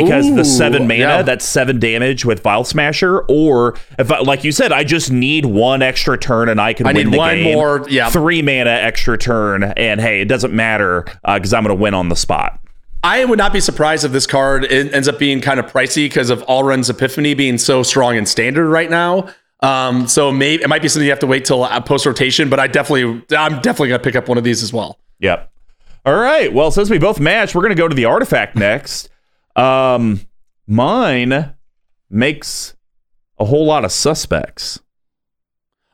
because Ooh, the seven mana, yeah. that's seven damage with Vial Smasher. Or if, I, like you said, I just need one extra turn and I can I win need the one game more. Yeah. three mana extra turn, and hey, it doesn't matter because I'm going to win on the spot. I would not be surprised if this card ends up being kind of pricey because of Alrund's Epiphany being so strong in standard right now. Um, so maybe it might be something you have to wait till post rotation, but I definitely, I'm definitely gonna pick up one of these as well. Yep. All right. Well, since we both matched, we're going to go to the artifact next. Um, mine makes a whole lot of suspects.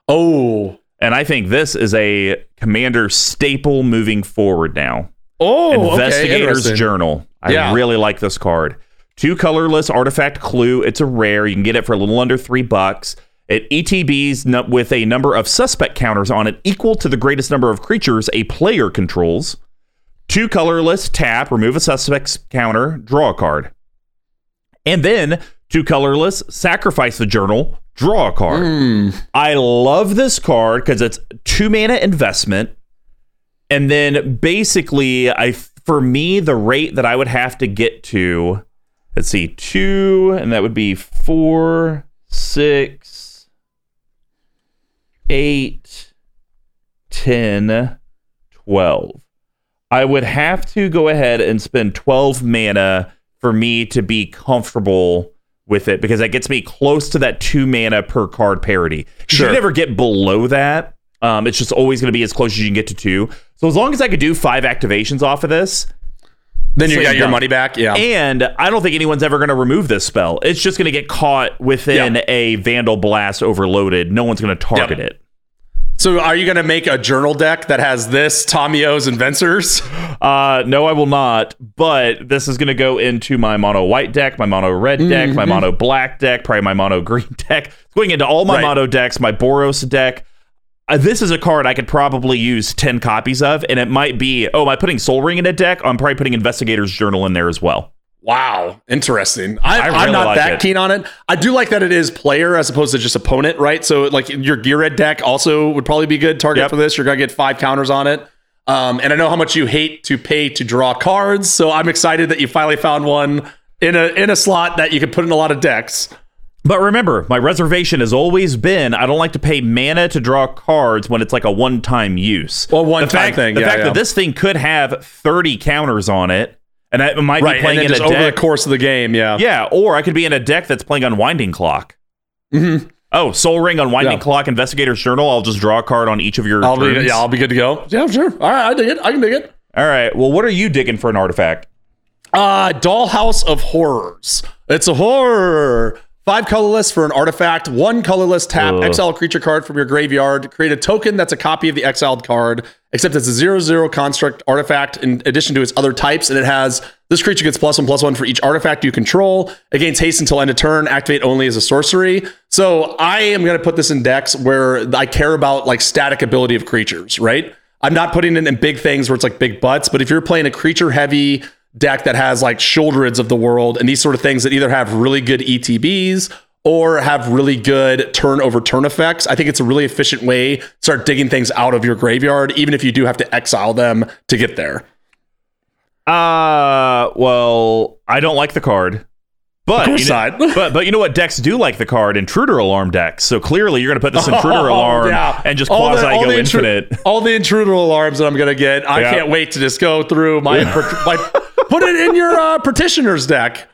Oh, And I think this is a commander staple moving forward now. oh, Investigator's interesting. Journal. I Yeah. really like this card. Two colorless artifact clue. It's a rare. You can get it for a little under three bucks. It ETBs with a number of suspect counters on it equal to the greatest number of creatures a player controls. Two colorless, tap, remove a suspect's counter, draw a card. And then two colorless, sacrifice the journal, draw a card. Hmm. I love this card because it's two mana investment. And then basically, I for me, the rate that I would have to get to, let's see, two, and that would be four, six, eight, 10, 12. I would have to go ahead and spend 12 mana for me to be comfortable with it because that gets me close to that two mana per card parity. Sure. You never get below that. Um, it's just always going to be as close as you can get to two. So as long as I could do five activations off of this, Then you So got you your don't. money back. Yeah. and I don't think anyone's ever going to remove this spell. It's just going to get caught within Yeah. a Vandalblast overloaded. No one's going to target Yep. it. So are you going to make a journal deck that has this Tamiyo's and Venser's? Uh, no, I will not. But this is going to go into my mono white deck, my mono red deck, Mm-hmm. my mono black deck, probably my mono green deck. It's going into all my Right. mono decks, my Boros deck. Uh, this is a card I could probably use 10 copies of, and it might be, oh, am I putting Sol Ring in a deck? I'm probably putting Investigator's Journal in there as well. Wow, interesting. I, am really not like that it. keen on it. I do like that it is player as opposed to just opponent, right? So like your gear red deck also would probably be a good target Yep. for this. You're gonna get five counters on it. Um, and I know how much you hate to pay to draw cards, so I'm excited that you finally found one in a in a slot that you could put in a lot of decks. But remember, my reservation has always been I don't like to pay mana to draw cards when it's like a one time use. Well, one-time the fact, thing, The yeah, fact yeah. that this thing could have 30 counters on it, and I might Right, be playing in just a over the course of the game, yeah. yeah, or I could be in a deck that's playing Unwinding Clock. Mhm. Oh, Sol Ring Unwinding Yeah. Clock, Investigator's Journal. I'll just draw a card on each of your I'll be yeah, I'll be good to go. Yeah, sure. All right, I dig it. I can dig it. All right. Well, what are you digging for an artifact? Uh, Dollhouse of Horrors. It's a horror. Five colorless for an artifact. One colorless tap. Ugh. Exile a creature card from your graveyard. Create a token that's a copy of the exiled card, except it's a zero zero construct artifact in addition to its other types, and it has this creature gets plus one plus one for each artifact you control. It gains haste until end of turn. Activate only as a sorcery. So I am gonna put this in decks where I care about like static ability of creatures, right? I'm not putting it in big things where it's like big butts, but if you're playing a creature heavy deck that has like Shouldreds of the world and these sort of things that either have really good ETBs or have really good turn over turn effects, I think it's a really efficient way to start digging things out of your graveyard, even if you do have to exile them to get there. Uh, well, I don't like the card. But you know, but but you know what decks do like the card? Intruder alarm decks. So clearly you're going to put this intruder Oh, alarm yeah. and just All the- quasi all go intru- infinite. All the intruder alarms that I'm gonna get, I Yeah. can't wait to just go through my, my put it in your uh, petitioners deck.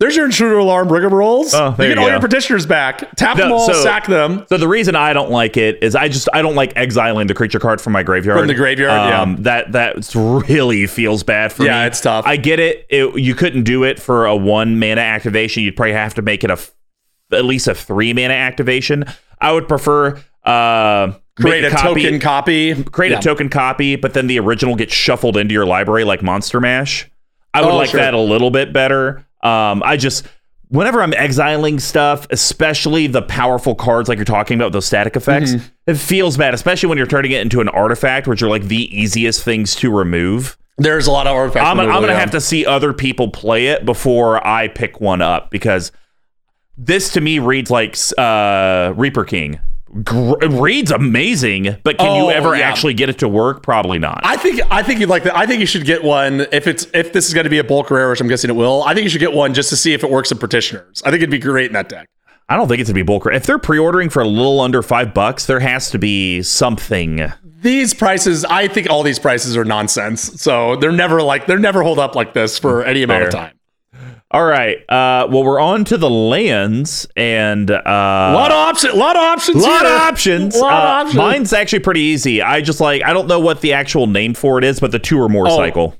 There's your intruder alarm rigmaroles. Oh, there you get you all go. your petitioners back. Tap No, them all, so- sack them. So the reason I don't like it is I just I don't like exiling the creature card from my graveyard. From the graveyard, yeah. That that really feels bad for me. Yeah, it's tough. I get it. it. You couldn't do it for a one mana activation. You'd probably have to make it a at least a three mana activation. I would prefer uh Create make a copy- token copy. create Yeah. a token copy, but then the original gets shuffled into your library like Monster Mash. I would Oh, like sure. that a little bit better. Um, I just whenever I'm exiling stuff, especially the powerful cards like you're talking about, those static effects, Mm-hmm. it feels bad, especially when you're turning it into an artifact, which are like the easiest things to remove. There's a lot of artifacts. I'm, I'm gonna have to see other people play it before I pick one up because this to me reads like uh, Reaper King. Gr- reads amazing, but can Oh, you ever yeah. actually get it to work? Probably not. I think I think you'd like that. I think you should get one if it's if this is going to be a bulk rare, which I'm guessing it will. I think you should get one just to see if it works in petitioners. I think it'd be great in that deck. I don't think it's gonna be bulk. Rare. If they're pre-ordering for a little under five bucks, there has to be something. These prices, I think all these prices are nonsense. So they're never like they're never hold up like this for any amount of time. All right. Uh, well, we're on to the lands and uh, A lot of options. lot of options. lot here. of options. Lot of Uh, options. Mine's actually pretty easy. I just like I don't know what the actual name for it is, but the two or more Oh. cycle.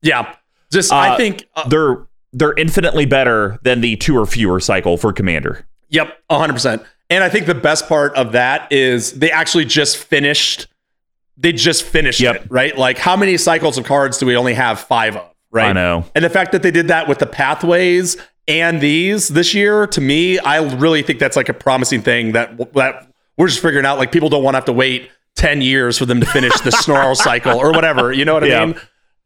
Yeah. Just Uh, I think. Uh, They're they're infinitely better than the two or fewer cycle for commander. Yep, 100%. And I think the best part of that is they actually just finished they just finished Yep. it, right? Like how many cycles of cards do we only have 5 of, right? I know. And the fact that they did that with the pathways and these this year to me, I really think that's like a promising thing that that we're just figuring out like people don't want to have to wait 10 years for them to finish the snarl cycle or whatever, you know what I Yeah. mean?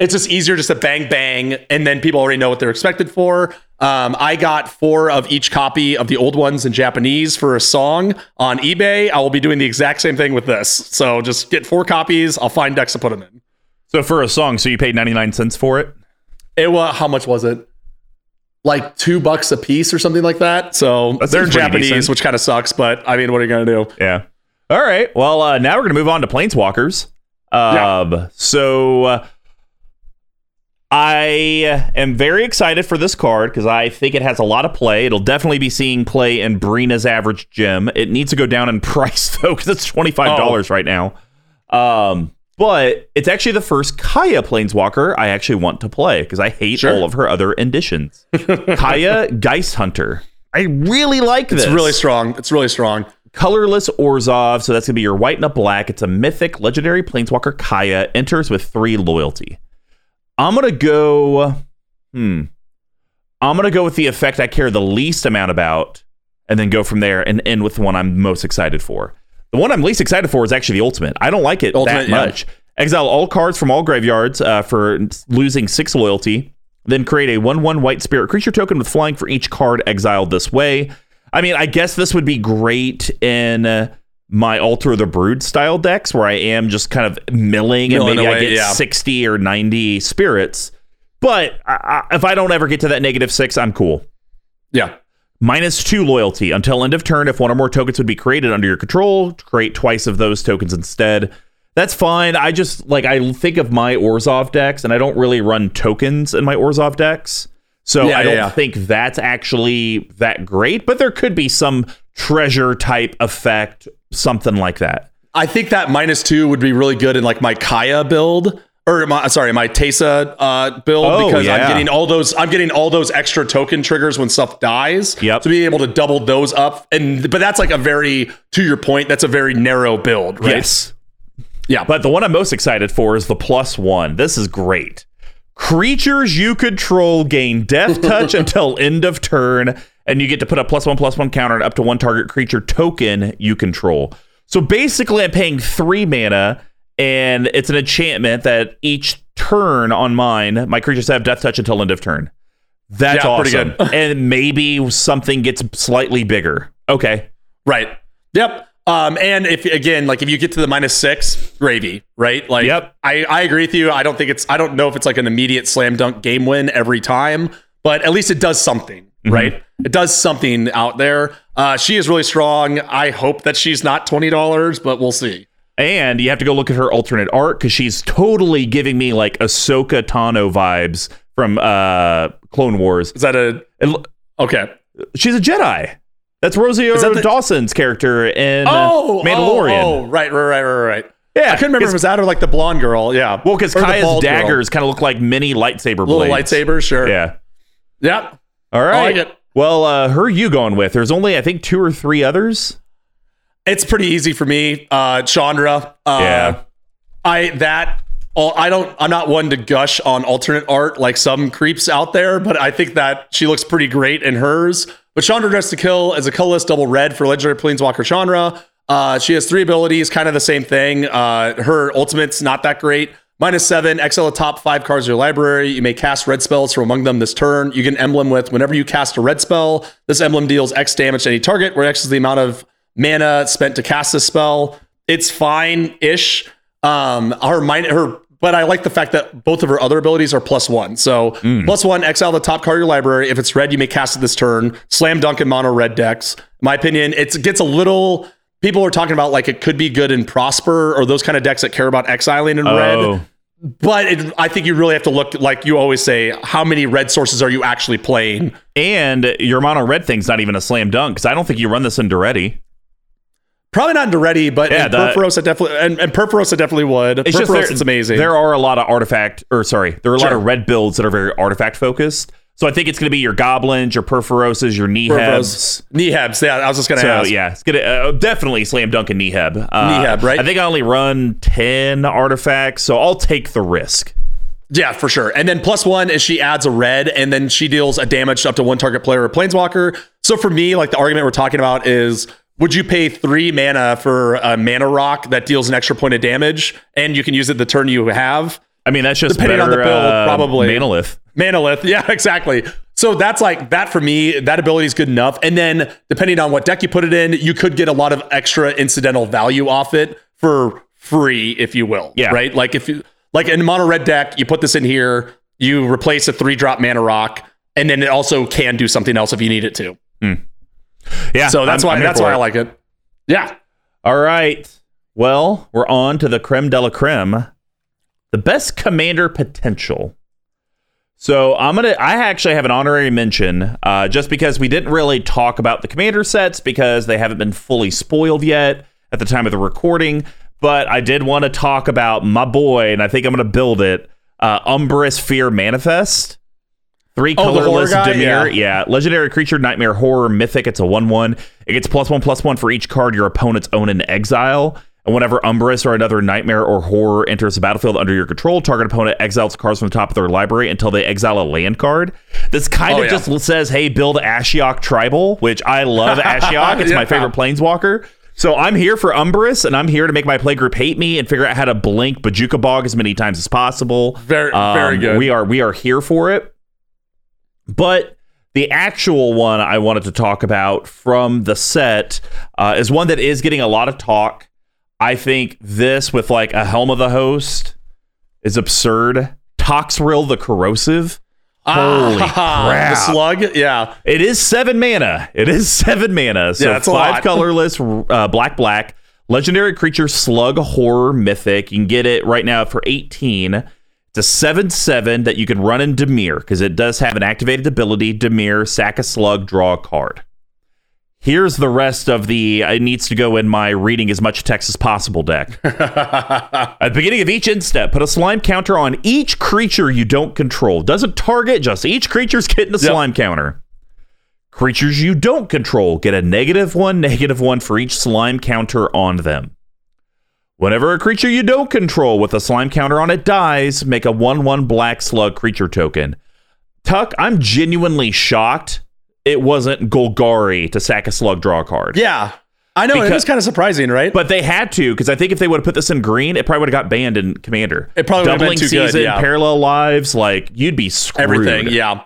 it's just easier just to bang bang and then people already know what they're expected for um, i got four of each copy of the old ones in japanese for a song on ebay i will be doing the exact same thing with this so just get four copies i'll find decks to put them in So for a song, so you paid ninety nine cents for it. It was how much was it like two bucks a piece or something like that so That they're in japanese decent. which kind of sucks but i mean what are you gonna do Yeah. All right. Well, uh, now we're gonna move on to planeswalkers. Um, so. Uh, I am very excited for this card because I think it has a lot of play. It'll definitely be seeing play in Brina's average gem. It needs to go down in price though because it's twenty five dollars right now. Um, but it's actually the first Kaya Planeswalker I actually want to play because I hate Sure. all of her other editions. Kaya Geist Hunter. I really like this. it's really strong it's really strong Colorless Orzhov, so that's gonna be your white and a black. It's a mythic legendary planeswalker Kaya, enters with three loyalty. I'm gonna go hmm. I'm gonna go with the effect I care the least amount about, and then go from there and end with the one I'm most excited for. The one I'm least excited for is actually the ultimate. I don't like it Ultimate, that yeah. much. Exile all cards from all graveyards uh, for losing six loyalty. Then create a 1 1 white spirit creature token with flying for each card exiled this way. I mean, I guess this would be great in uh, my Altar of the Brood style decks where I am just kind of milling and Milling maybe I get yeah. 60 or 90 spirits. But I, I, if I don't ever get to that negative six, I'm cool. Yeah. Minus two loyalty until end of turn. If one or more tokens would be created under your control, create twice of those tokens instead. That's fine. I just like I think of my Orzhov decks, and I don't really run tokens in my Orzhov decks, so Yeah, I don't yeah, yeah. think that's actually that great. But there could be some treasure type effect, something like that. I think that minus two would be really good in like my Kaya build. Or my sorry, my Teysa uh, build Oh, because yeah. I'm getting all those I'm getting all those extra token triggers when stuff dies. Yep. To be able to double those up. And but that's like a very to your point, that's a very narrow build, right? Yes. Yeah. But the one I'm most excited for is the plus one. This is great. Creatures you control gain death touch until end of turn, and you get to put a plus one plus one counter on up to one target creature token you control. So basically, I'm paying three mana, and it's an enchantment that each turn on mine, my creatures have death touch until end of turn. That's Yeah, pretty awesome. good. and maybe something gets slightly bigger. Okay. Right. Yep. Um, and if again, like if you get to the minus six, gravy, right? Like, Yep. I, I agree with you. I don't think it's, I don't know if it's like an immediate slam dunk game win every time, but at least it does something, right? It does something out there. Uh, she is really strong. I hope that she's not twenty dollars, but we'll see. And you have to go look at her alternate art because she's totally giving me like Ahsoka Tano vibes from uh, Clone Wars. Is that a okay? she's a Jedi. That's Rosie that the- Dawson's character in uh, Oh, Mandalorian. Oh, oh, right, right, right, right, right. Yeah, I couldn't remember if it was that or like the blonde girl. Yeah. Well, because Kaya's daggers kind of look like mini lightsaber little blades. lightsaber, sure. Yeah. Yep. All right. like it. Well, uh, who are you going with? There's only I think two or three others. It's pretty easy for me. Uh Chandra. Uh Yeah. I that all I don't I'm not one to gush on alternate art like some creeps out there, but I think that she looks pretty great in hers. But Chandra Dress to Kill is a colorless double red for legendary Planeswalker Chandra. Uh, she has three abilities, kind of the same thing. Uh, her ultimate's not that great. Minus seven, exile the top five cards of your library. You may cast red spells from among them this turn. You get an emblem with whenever you cast a red spell, this emblem deals X damage to any target, where X is the amount of mana spent to cast this spell. It's fine ish. Um, her mind, her, but I like the fact that both of her other abilities are plus one. So plus one, exile the top card of your library. If it's red, you may cast it this turn. Slam dunk in mono red decks. In my opinion, it gets a little. People are talking about like it could be good in Prosper or those kind of decks that care about exiling in red. Oh, But it, I think you really have to look, like you always say, how many red sources are you actually playing? and your mono red thing's not even a slam dunk because I don't think you run this in Daretti. Probably not ready, but Yeah, the- Purphoros, definitely and, and definitely would. It's just Purphoros, it's amazing. There are a lot of artifact, or sorry, there are a lot of red builds that are very artifact focused. So I think it's going to be your goblins, your Purphoroses, your. Nehebs. Nehebs. Yeah, I was just gonna So ask. yeah, it's gonna uh, definitely slam dunk a Neheb. Uh, right? I think I only run ten artifacts, so I'll take the risk. Yeah, for sure. And then plus one is she adds a red, and then she deals a damage up to one target player or planeswalker. So for me, like the argument we're talking about is would you pay three mana for a mana rock that deals an extra point of damage, and you can use it the turn you have? I mean, that's just Depending on the build, uh, probably. Manalith. Manalith, yeah, exactly. So that's like that for me. That ability is good enough. And then depending on what deck you put it in, you could get a lot of extra incidental value off it for free, if you will. Yeah. Right. Like if you like in mono red deck, you put this in here, you replace a three drop mana rock, and then it also can do something else if you need it to. Yeah, So that's I'm- why I'm that's why it. I like it. Yeah. All right. Well, we're on to the creme de la creme, the best commander potential. So I'm gonna. I actually have an honorary mention, uh, just because we didn't really talk about the commander sets because they haven't been fully spoiled yet at the time of the recording. But I did want to talk about my boy, and I think I'm gonna build it. Uh, Umbris Fear Manifest. Three Oh, colorless? Dimir. Yeah. Yeah. Legendary creature, nightmare, horror, mythic. It's a 1 1. It gets plus 1 plus 1 for each card your opponents own in exile. And whenever Umbris or another nightmare or horror enters the battlefield under your control, target opponent exiles cards from the top of their library until they exile a land card. This kind Oh, of yeah. just says, hey, build Ashiok Tribal, which I love Ashiok. It's my favorite planeswalker. So I'm here for Umbris, and I'm here to make my playgroup hate me and figure out how to blink Bojuka Bog as many times as possible. Um, Very- very good. We are we are here for it. But the actual one I wanted to talk about from the set uh, is one that is getting a lot of talk. I think this with like a Helm of the Host is absurd. Toxrill the Corrosive. Holy Ah, crap. The slug, yeah. It is seven mana. It is seven mana. So Yeah, that's five colorless, uh, black, black. Legendary creature, slug, horror, mythic. You can get it right now for 18. It's a 7 7 that you can run in Dimir because it does have an activated ability. Dimir, sack a slug, draw a card. Here's the rest of the it needs to go in my reading as much text as possible deck. At the beginning of each instep, put a slime counter on each creature you don't control. Doesn't target, just each creature's getting a Yep. slime counter. Creatures you don't control get a negative one, negative one for each slime counter on them. Whenever a creature you don't control with a slime counter on it dies, make a 1 1 black slug creature token. Tuck, I'm genuinely shocked it wasn't Golgari to sack a slug draw a card. Yeah. I know, it Because- is kind of surprising, right? But they had to because I think if they would have put this in green, it probably would have got banned in Commander. It probably would've been doubling too good, season, yeah. parallel lives, like you'd be screwed. everything. Yeah.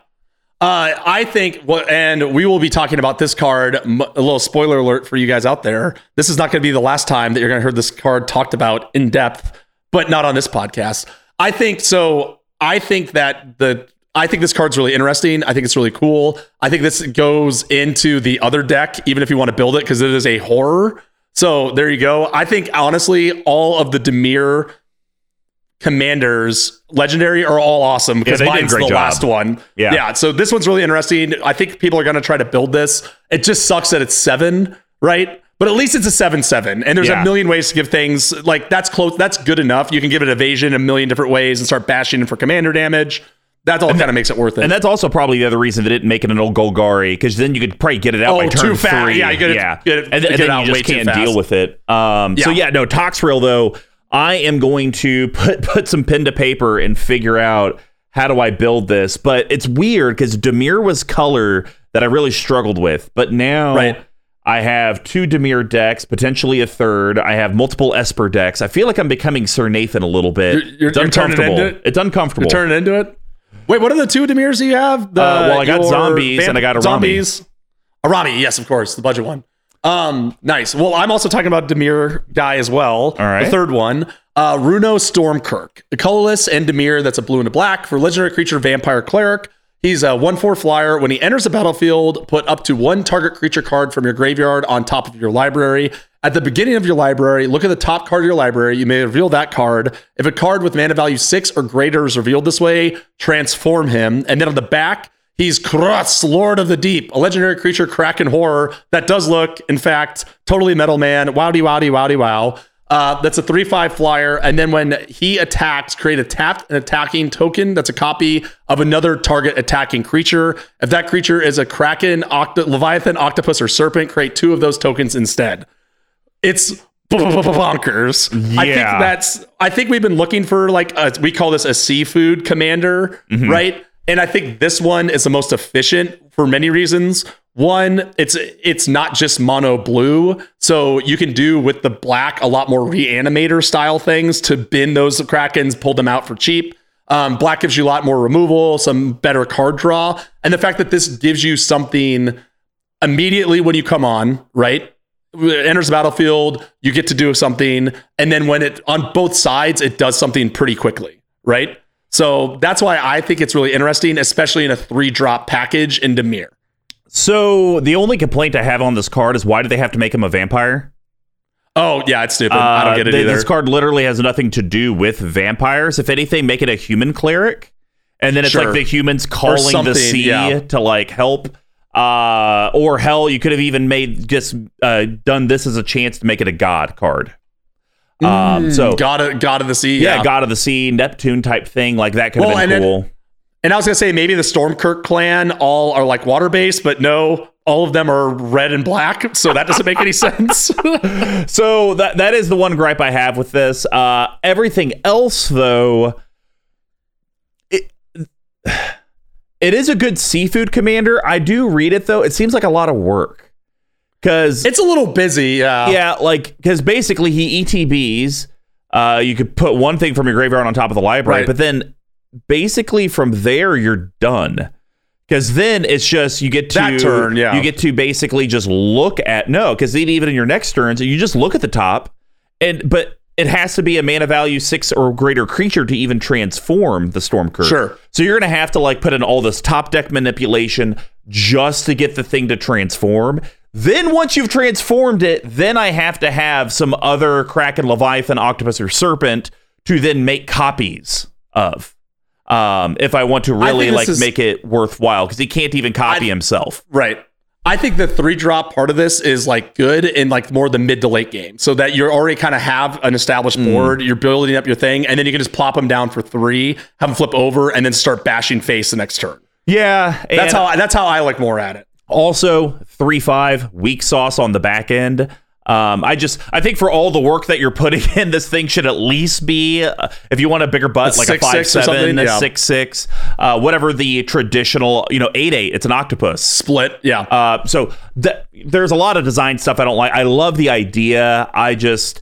Uh, I think what, and we will be talking about this card. A little spoiler alert for you guys out there. This is not going to be the last time that you're going to hear this card talked about in depth, but not on this podcast. I think so. I think that the I think this card's really interesting. I think it's really cool. I think this goes into the other deck, even if you want to build it, because it is a horror. So there you go. I think honestly, all of the Dimir commanders legendary are all awesome because a mine's the job. last one. Yeah. Yeah. So this one's really interesting. I think people are going to try to build this. It just sucks that it's seven, right? But at least it's a seven seven, and there's Yeah. a million ways to give things like that's close. That's good enough. You can give it evasion a million different ways and start bashing for commander damage. that's all kind of makes it worth it. And that's also probably the other reason they didn't make it an old Golgari because then you could probably get it out Oh, by turn too fast. three. Yeah, you yeah. get it- and, and it then you just can't deal with it. Um, So Yeah. yeah, no Toxrill though. I am going to put put some pen to paper and figure out how do I build this. But it's weird because Dimir was color that I really struggled with, but now. Right. I have two Dimir decks, potentially a third. I have multiple Esper decks. I feel like I'm becoming Sir Nathan a little bit. You're- you're- it's you're turning uncomfortable. into it? It's uncomfortable. Turn it into it. Wait, what are the two Dimirs you have? The, Uh, well, I got zombies and I got Araumi. zombies. Araumi, yes, of course, the budget one. Um, nice. Well, I'm also talking about Dimir guy as well. All right. The third one, uh, Runo Stormkirk, a colorless and Dimir that's a blue and a black for legendary creature vampire cleric. He's a one four flyer. When he enters the battlefield, put up to one target creature card from your graveyard on top of your library. At the beginning of your library, look at the top card of your library. You may reveal that card. If a card with mana value six or greater is revealed this way, transform him. And then on the back, he's Krothuss, Lord of the Deep, a legendary creature, Kraken horror that does look, in fact, totally Metal Man. Wowdy, wowdy, wowdy, wow. Uh, that's a 3 5 flyer. And then when he attacks, create a tapped and attacking token that's a copy of another target attacking creature. If that creature is a Kraken, Octo- Leviathan, Octopus, or Serpent, create two of those tokens instead. It's bonkers. I think that's, I think we've been looking for like, a, we call this a seafood commander, right? And I think this one is the most efficient for many reasons. One, it's it's not just mono blue, so you can do with the black a lot more reanimator style things to bin those krakens, pull them out for cheap. Um, black gives you a lot more removal, some better card draw, and the fact that this gives you something immediately when you come on, right? It enters the battlefield, you get to do something, and then when it on both sides, it does something pretty quickly, right? So that's why I think it's really interesting, especially in a three drop package in Dimir. So the only complaint I have on this card is why do they have to make him a vampire? Oh yeah, it's stupid. I don't Uh, get it th- either. This card literally has nothing to do with vampires. If anything, make it a human cleric, and then it's Sure. like the humans calling the sea yeah. to like help. Uh, or hell, you could have even made just uh, done this as a chance to make it a god card. Um, so God of, God of the Sea. yeah, Yeah. god of the sea, Neptune type thing, like that could have Well, been and then- cool. And I was gonna say maybe the Stormkirk clan all are like water based, but no, all of them are red and black, so that doesn't make any sense. So that that is the one gripe I have with this. Uh, everything else, though, it it is a good seafood commander. I do read it though. It seems like a lot of work because it's a little busy. Yeah. yeah, like because basically he ETBs. Uh, you could put one thing from your graveyard on top of the library, Right. but then basically from there you're done. Because then it's just you get to That turn, yeah. you get to basically just look at no, because even in your next turns, you just look at the top, and but it has to be a mana value six or greater creature to even transform the Stormkirk. Sure. So you're gonna have to like put in all this top deck manipulation just to get the thing to transform. Then once you've transformed it, then I have to have some other Kraken, Leviathan, Octopus, or Serpent to then make copies of. Um, if I want to really like is- make it worthwhile, because he can't even copy I- himself. Right. I think the three drop part of this is like good in like more the mid to late game, so that you're already kind of have an established Hmm. board. You're building up your thing, and then you can just plop them down for three, have them flip over, and then start bashing face the next turn. Yeah, That's how I, that's how I like more at it. Also, three five weak sauce on the back end. Um, I just I think for all the work that you're putting in, this thing should at least be uh, if you want a bigger butt, A like a six, five six or seven, a Yeah. six six, uh, whatever the traditional you know eight eight. It's an octopus. Split, yeah. Uh, so th- there's a lot of design stuff I don't like. I love the idea. I just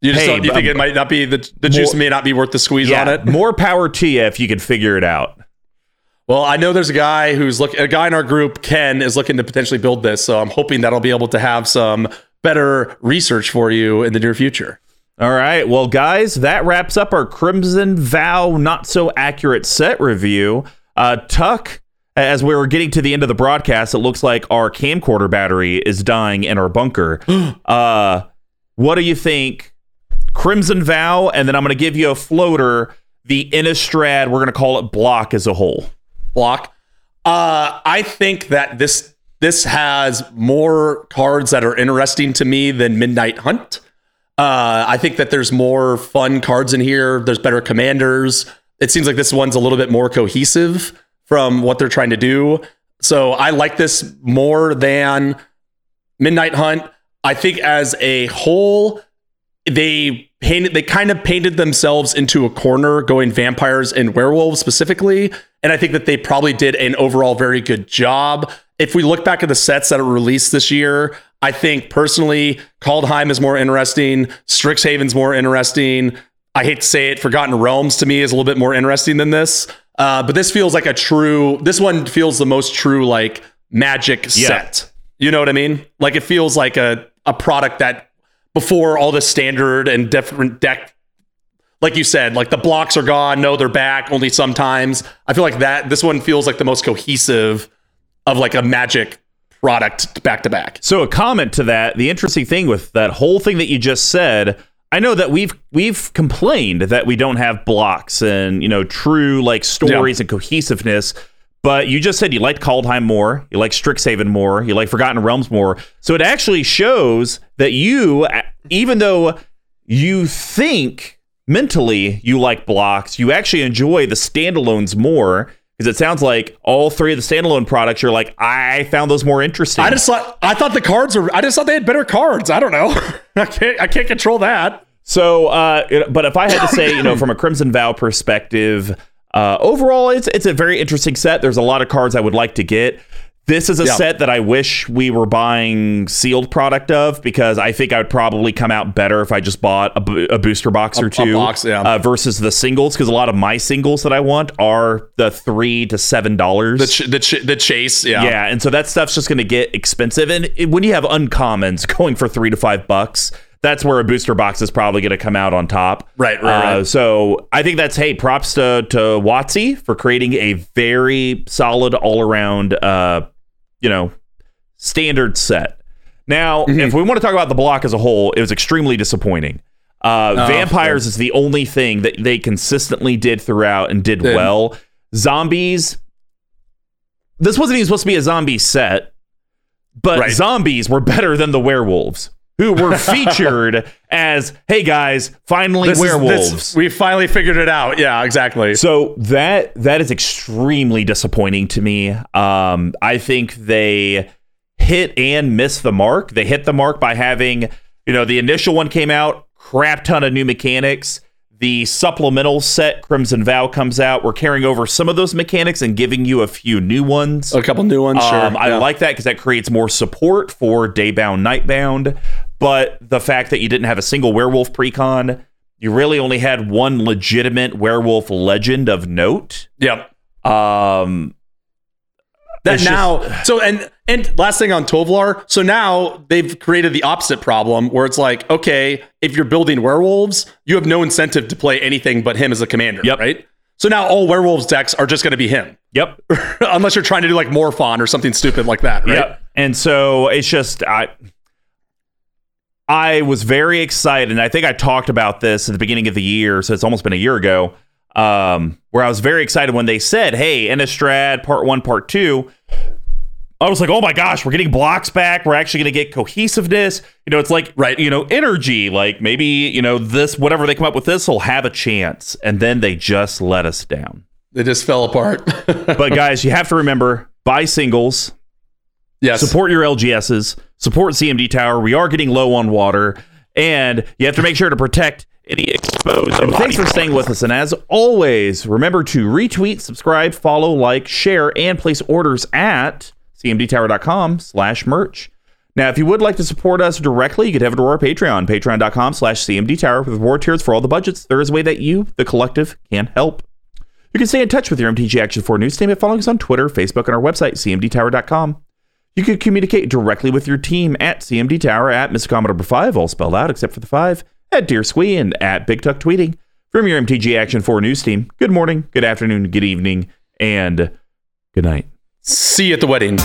you just hey, don't, you think um, it might not be the the juice more- may not be worth the squeeze yeah, on it. more power to you if you can figure it out. Well, I know there's a guy who's look a guy in our group, Ken, is looking to potentially build this, so I'm hoping that I'll be able to have some better research for you in the near future. All right. Well, guys, that wraps up our Crimson Vow not so accurate set review. Uh, Tuck, as we were getting to the end of the broadcast, it looks like our camcorder battery is dying in our bunker. uh, what do you think? Crimson Vow, and then I'm going to give you a floater. The Innistrad, we're going to call it block as a whole. Block. Uh, I think that this this has more cards that are interesting to me than Midnight Hunt. Uh, I think that there's more fun cards in here. There's better commanders. It seems like this one's a little bit more cohesive from what they're trying to do. So I like this more than Midnight Hunt. I think as a whole, they painted they kind of painted themselves into a corner going vampires and werewolves specifically and i think that they probably did an overall very good job. If we look back at the sets that were released this year i think personally kaldheim is more interesting. Strixhaven's more interesting. I hate to say it forgotten realms to me is a little bit more interesting than this. Uh, but this feels like a true this one feels the most true like magic Yeah. set. You know what i mean? Like it feels like a, a product that before all the standard and different deck like you said like the blocks are gone no they're back only sometimes i feel like that this one feels like the most cohesive of like a magic product back to back So a comment to that, the interesting thing with that whole thing that you just said, I know that we've we've complained that we don't have blocks and you know true like stories and cohesiveness. But you just said you liked Kaldheim more, you like Strixhaven more, you like Forgotten Realms more. So it actually shows that you, even though you think mentally you like blocks, you actually enjoy the standalones more. Because it sounds like all three of the standalone products, you're like, I found those more interesting. i just thought i thought the cards were i just thought they had better cards i don't know i can't i can't control that So, uh, but if I had to say, you know, from a Crimson Vow perspective, uh, overall, it's it's a very interesting set. There's a lot of cards I would like to get. This is a Yeah. set that I wish we were buying sealed product of because I think I would probably come out better if I just bought a, bo- a booster box or a two box, yeah. uh, versus the singles because a lot of my singles that I want are the three to seven dollars. the ch- the, ch- the chase yeah Yeah, and so that stuff's just going to get expensive. And it- when you have uncommons going for three to five bucks, that's where a booster box is probably going to come out on top. Right, right, Uh, right. So I think that's hey, props to to Watsy for creating a very solid all around, uh, you know, standard set. Now, Mm-hmm. if we want to talk about the block as a whole, it was extremely disappointing. Uh, Oh, Vampires is the only thing that they consistently did throughout and did well. Zombies, this wasn't even supposed to be a zombie set, but Right. zombies were better than the werewolves, who were featured as, hey guys, finally This is- this- werewolves. we finally figured it out yeah exactly So that that is extremely disappointing to me. Um, I think they hit and miss the mark. They hit the mark by having, you know, the initial one came out, crap ton of new mechanics. The supplemental set Crimson Vow comes out. We're carrying over some of those mechanics and giving you a few new ones. a couple new ones sure Um, I yeah. like that because that creates more support for Daybound, Nightbound. But the fact that you didn't have a single werewolf precon, you really only had one legitimate werewolf legend of note. yep Um, that It's now so and and last thing on Tovolar, so now they've created the opposite problem where it's like, okay, if you're building werewolves, you have no incentive to play anything but him as a commander, Yep. right? So now all werewolves decks are just going to be him, Yep. unless you're trying to do like Morophon or something stupid like that, right? Yep. And so it's just I I was very excited, and I think I talked about this at the beginning of the year, so it's almost been a year ago. Um, where I was very excited when they said, "Hey, Innistrad Part One, Part 2. I was like, "Oh my gosh, we're getting blocks back. We're actually going to get cohesiveness." You know, it's like Right. You know, energy. Like maybe you know this, whatever they come up with, this will have a chance, and then they just let us down. They just fell apart. But guys, you have to remember, buy singles, yes. support your LGSs, support CMD Tower. We are getting low on water, and you have to make sure to protect any exposed. And thanks for staying with us. And as always, remember to retweet, subscribe, follow, like, share, and place orders at cmdtower.com slash merch. Now, if you would like to support us directly, you could head over to our Patreon, patreon.com slash cmdtower with reward tiers for all the budgets. There is a way that you, the collective, can help. You can stay in touch with your MTG Action 4 news team by following us on Twitter, Facebook, and our website, cmdtower.com. You can communicate directly with your team at cmdtower at Mr. Commodore 5, all spelled out except for the 5, at Dear Squee, and at Big Tuck Tweeting. From your MTG Action 4 news team, good morning, good afternoon, good evening, and good night. See you at the wedding.